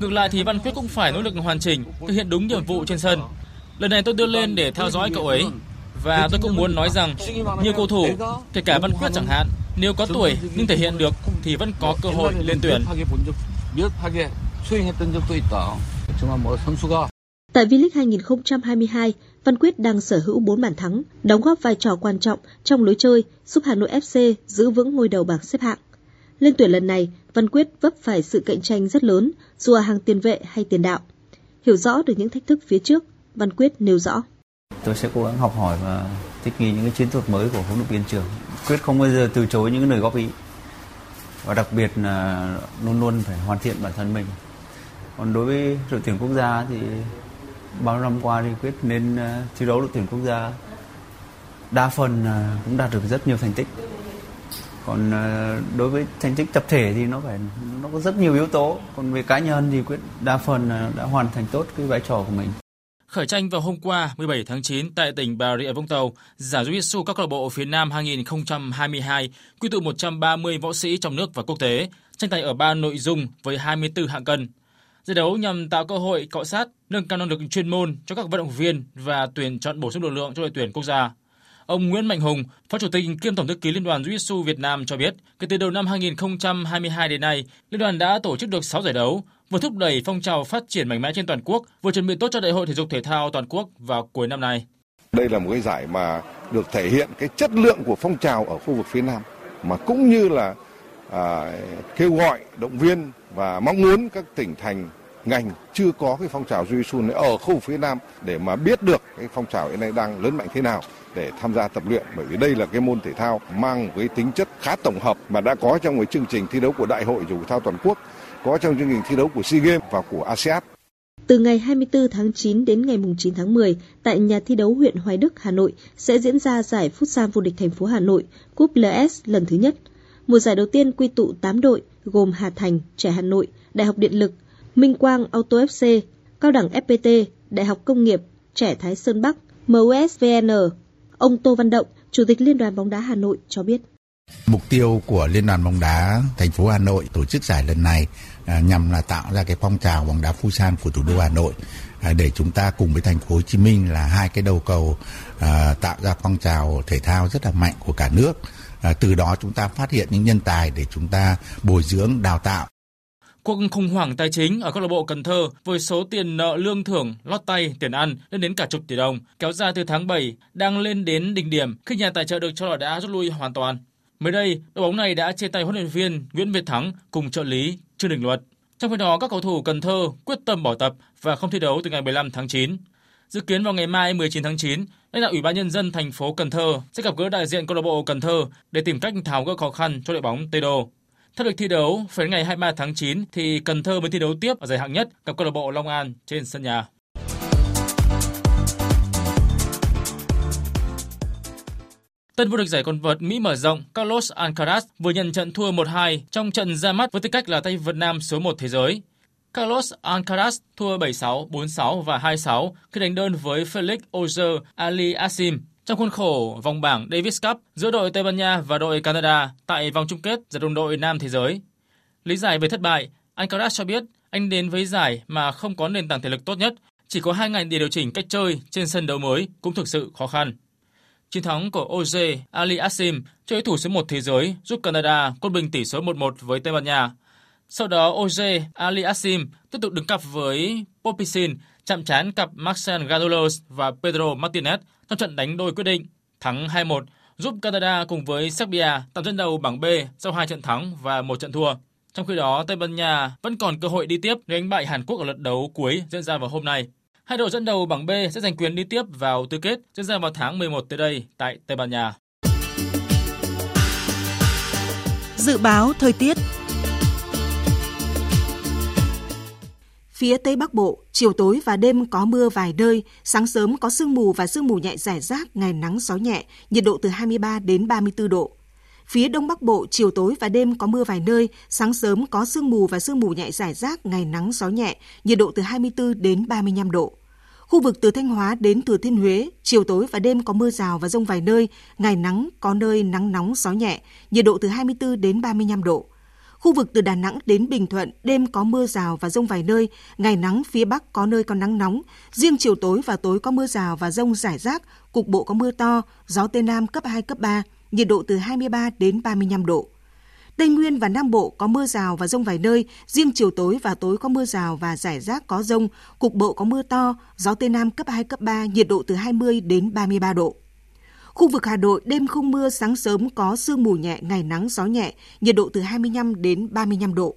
Ngược lại thì Văn Quyết cũng phải nỗ lực hoàn chỉnh, thực hiện đúng nhiệm vụ trên sân. Lần này tôi đưa lên để theo dõi cậu ấy và tôi cũng muốn nói rằng nhiều cầu thủ, kể cả Văn Quyết chẳng hạn, nếu có tuổi nhưng thể hiện được thì vẫn có cơ hội lên tuyển. Tại V-League 2022, Văn Quyết đang sở hữu 4 bàn thắng, đóng góp vai trò quan trọng trong lối chơi, giúp Hà Nội FC giữ vững ngôi đầu bảng xếp hạng. Lên tuyển lần này, Văn Quyết vấp phải sự cạnh tranh rất lớn, dù ở hàng tiền vệ hay tiền đạo. Hiểu rõ được những thách thức phía trước, Văn Quyết nêu rõ. Tôi sẽ cố gắng học hỏi và thích nghi những cái chiến thuật mới của huấn luyện viên trưởng. Quyết không bao giờ từ chối những lời góp ý và đặc biệt là luôn luôn phải hoàn thiện bản thân mình. Còn đối với đội tuyển quốc gia thì bao năm qua thì quyết nên uh, thi đấu đội tuyển quốc gia. Đa phần uh, cũng đạt được rất nhiều thành tích. Còn uh, đối với thành tích tập thể thì nó phải nó có rất nhiều yếu tố. Còn về cá nhân thì quyết đa phần uh, đã hoàn thành tốt cái vai trò của mình. Khởi tranh vào hôm qua 17 tháng 9 tại tỉnh Bà Rịa Vũng Tàu, giải Jiu-Jitsu các câu lạc bộ phía Nam 2022 quy tụ 130 võ sĩ trong nước và quốc tế, tranh tài ở ba nội dung với 24 hạng cân. Giải đấu nhằm tạo cơ hội cọ sát, nâng cao năng lực chuyên môn cho các vận động viên và tuyển chọn bổ sung lực lượng cho đội tuyển quốc gia. Ông Nguyễn Mạnh Hùng, Phó Chủ tịch kiêm Tổng thư ký Liên đoàn Jiu-Jitsu Việt Nam cho biết, kể từ đầu năm 2022 đến nay, Liên đoàn đã tổ chức được 6 giải đấu, vừa thúc đẩy phong trào phát triển mạnh mẽ trên toàn quốc, vừa chuẩn bị tốt cho Đại hội thể dục thể thao toàn quốc vào cuối năm nay. Đây là một cái giải mà được thể hiện cái chất lượng của phong trào ở khu vực phía Nam, mà cũng như là à, kêu gọi động viên và mong muốn các tỉnh thành ngành chưa có cái phong trào Jiu-Jitsu ở khu phía Nam để mà biết được cái phong trào hiện nay đang lớn mạnh thế nào để tham gia tập luyện bởi vì đây là cái môn thể thao mang cái tính chất khá tổng hợp mà đã có trong cái chương trình thi đấu của Đại hội thể thao toàn quốc, có trong chương trình thi đấu của SEA Games và của ASEAN. Từ ngày 24 tháng 9 đến ngày 9 tháng 10, tại nhà thi đấu huyện Hoài Đức, Hà Nội sẽ diễn ra giải Futsal vô địch thành phố Hà Nội, Cúp LS lần thứ nhất. Mùa giải đầu tiên quy tụ 8 đội gồm Hà Thành, Trẻ Hà Nội, Đại học Điện lực, Minh Quang Auto FC, Cao đẳng FPT, Đại học Công nghiệp, Trẻ Thái Sơn Bắc, MUSVN. Ông Tô Văn Động, Chủ tịch Liên đoàn bóng đá Hà Nội cho biết. Mục tiêu của Liên đoàn bóng đá thành phố Hà Nội tổ chức giải lần này à, nhằm là tạo ra cái phong trào bóng đá Futsal của thủ đô Hà Nội à, để chúng ta cùng với thành phố Hồ Chí Minh là hai cái đầu cầu à, tạo ra phong trào thể thao rất là mạnh của cả nước. À, từ đó chúng ta phát hiện những nhân tài để chúng ta bồi dưỡng đào tạo Cuộc khủng hoảng tài chính ở câu lạc bộ Cần Thơ với số tiền nợ lương thưởng, lót tay, tiền ăn lên đến cả chục tỷ đồng kéo dài từ tháng 7 đang lên đến đỉnh điểm khi nhà tài trợ được cho là đã rút lui hoàn toàn. Mới đây, đội bóng này đã chia tay huấn luyện viên Nguyễn Việt Thắng cùng trợ lý Trương Đình Luật. Trong khi đó, các cầu thủ Cần Thơ quyết tâm bỏ tập và không thi đấu từ ngày 15 tháng 9. Dự kiến vào ngày mai 19 tháng 9, lãnh đạo Ủy ban nhân dân thành phố Cần Thơ sẽ gặp gỡ đại diện câu lạc bộ Cần Thơ để tìm cách tháo gỡ khó khăn cho đội bóng Tây Đô. Theo lịch thi đấu, phải đến ngày 23 tháng 9 thì Cần Thơ mới thi đấu tiếp ở giải hạng nhất gặp câu lạc bộ Long An trên sân nhà. Tân vô địch giải quần vợt Mỹ mở rộng Carlos Alcaraz vừa nhận trận thua 1-2 trong trận ra mắt với tư cách là tay vợt nam số 1 thế giới. Carlos Alcaraz thua 7-6, 4-6 và 2-6 khi đánh đơn với Felix Auger Ali Asim trong khuôn khổ vòng bảng Davis Cup giữa đội Tây Ban Nha và đội Canada tại vòng chung kết giải đồng đội Nam Thế giới. Lý giải về thất bại, Alcaraz cho biết anh đến với giải mà không có nền tảng thể lực tốt nhất, chỉ có hai ngày để điều chỉnh cách chơi trên sân đấu mới cũng thực sự khó khăn. Chiến thắng của OJ Ali Asim, chơi thủ số 1 thế giới, giúp Canada quân bình tỷ số 1-1 với Tây Ban Nha. Sau đó Oj Ali Asim tiếp tục đứng cặp với Popisin, chạm trán cặp Marcel Gadolos và Pedro Martinez trong trận đánh đôi quyết định, thắng 2-1, giúp Canada cùng với Serbia tạm dẫn đầu bảng B sau hai trận thắng và một trận thua. Trong khi đó, Tây Ban Nha vẫn còn cơ hội đi tiếp nếu đánh bại Hàn Quốc ở lượt đấu cuối diễn ra vào hôm nay. Hai đội dẫn đầu bảng B sẽ giành quyền đi tiếp vào tứ kết diễn ra vào tháng 11 tới đây tại Tây Ban Nha. Dự báo thời tiết Phía Tây Bắc Bộ, chiều tối và đêm có mưa vài nơi, sáng sớm có sương mù và sương mù nhẹ rải rác, ngày nắng gió nhẹ, nhiệt độ từ 23 đến 34 độ. Phía Đông Bắc Bộ, chiều tối và đêm có mưa vài nơi, sáng sớm có sương mù và sương mù nhẹ rải rác, ngày nắng gió nhẹ, nhiệt độ từ 24 đến 35 độ. Khu vực từ Thanh Hóa đến Thừa Thiên Huế, chiều tối và đêm có mưa rào và rông vài nơi, ngày nắng, có nơi nắng nóng gió nhẹ, nhiệt độ từ 24 đến 35 độ. Khu vực từ Đà Nẵng đến Bình Thuận, đêm có mưa rào và rông vài nơi, ngày nắng phía Bắc có nơi có nắng nóng, riêng chiều tối và tối có mưa rào và rông rải rác, cục bộ có mưa to, gió Tây Nam cấp 2, cấp 3, nhiệt độ từ 23 đến 35 độ. Tây Nguyên và Nam Bộ có mưa rào và rông vài nơi, riêng chiều tối và tối có mưa rào và rải rác có rông, cục bộ có mưa to, gió Tây Nam cấp 2, cấp 3, nhiệt độ từ 20 đến 33 độ. Khu vực Hà Nội đêm không mưa, sáng sớm có sương mù nhẹ, ngày nắng gió nhẹ, nhiệt độ từ 25 đến 35 độ.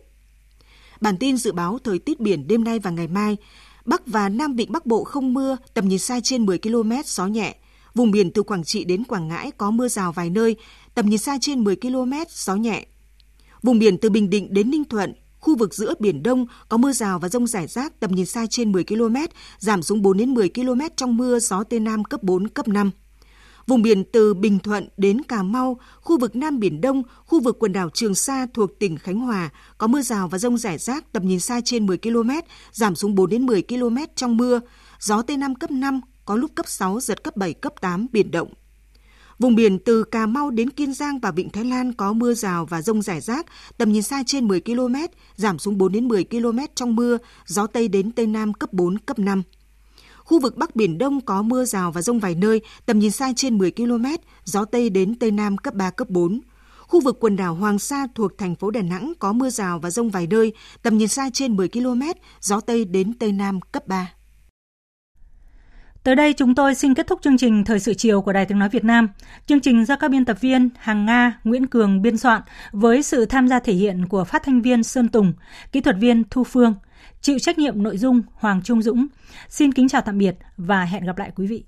Bản tin dự báo thời tiết biển đêm nay và ngày mai, Bắc và Nam Vịnh Bắc Bộ không mưa, tầm nhìn xa trên 10 km, gió nhẹ. Vùng biển từ Quảng Trị đến Quảng Ngãi có mưa rào vài nơi, tầm nhìn xa trên 10 km, gió nhẹ. Vùng biển từ Bình Định đến Ninh Thuận, khu vực giữa Biển Đông có mưa rào và rông rải rác tầm nhìn xa trên 10 km, giảm xuống 4 đến 10 km trong mưa, gió Tây Nam cấp 4, cấp 5. Vùng biển từ Bình Thuận đến Cà Mau, khu vực Nam Biển Đông, khu vực quần đảo Trường Sa thuộc tỉnh Khánh Hòa có mưa rào và rông rải rác tầm nhìn xa trên 10 km, giảm xuống 4 đến 10 km trong mưa, gió Tây Nam cấp 5, có lúc cấp 6, giật cấp 7, cấp 8, biển động. Vùng biển từ Cà Mau đến Kiên Giang và Vịnh Thái Lan có mưa rào và rông rải rác, tầm nhìn xa trên 10 km, giảm xuống 4 đến 10 km trong mưa, gió Tây đến Tây Nam cấp 4, cấp 5. Khu vực Bắc Biển Đông có mưa rào và rông vài nơi, tầm nhìn xa trên 10 km, gió Tây đến Tây Nam cấp 3, cấp 4. Khu vực quần đảo Hoàng Sa thuộc thành phố Đà Nẵng có mưa rào và rông vài nơi, tầm nhìn xa trên 10 km, gió Tây đến Tây Nam cấp 3. Tới đây chúng tôi xin kết thúc chương trình Thời sự chiều của Đài Tiếng Nói Việt Nam. Chương trình do các biên tập viên Hàng Nga, Nguyễn Cường biên soạn với sự tham gia thể hiện của phát thanh viên Sơn Tùng, kỹ thuật viên Thu Phương, chịu trách nhiệm nội dung Hoàng Trung Dũng. Xin kính chào tạm biệt và hẹn gặp lại quý vị.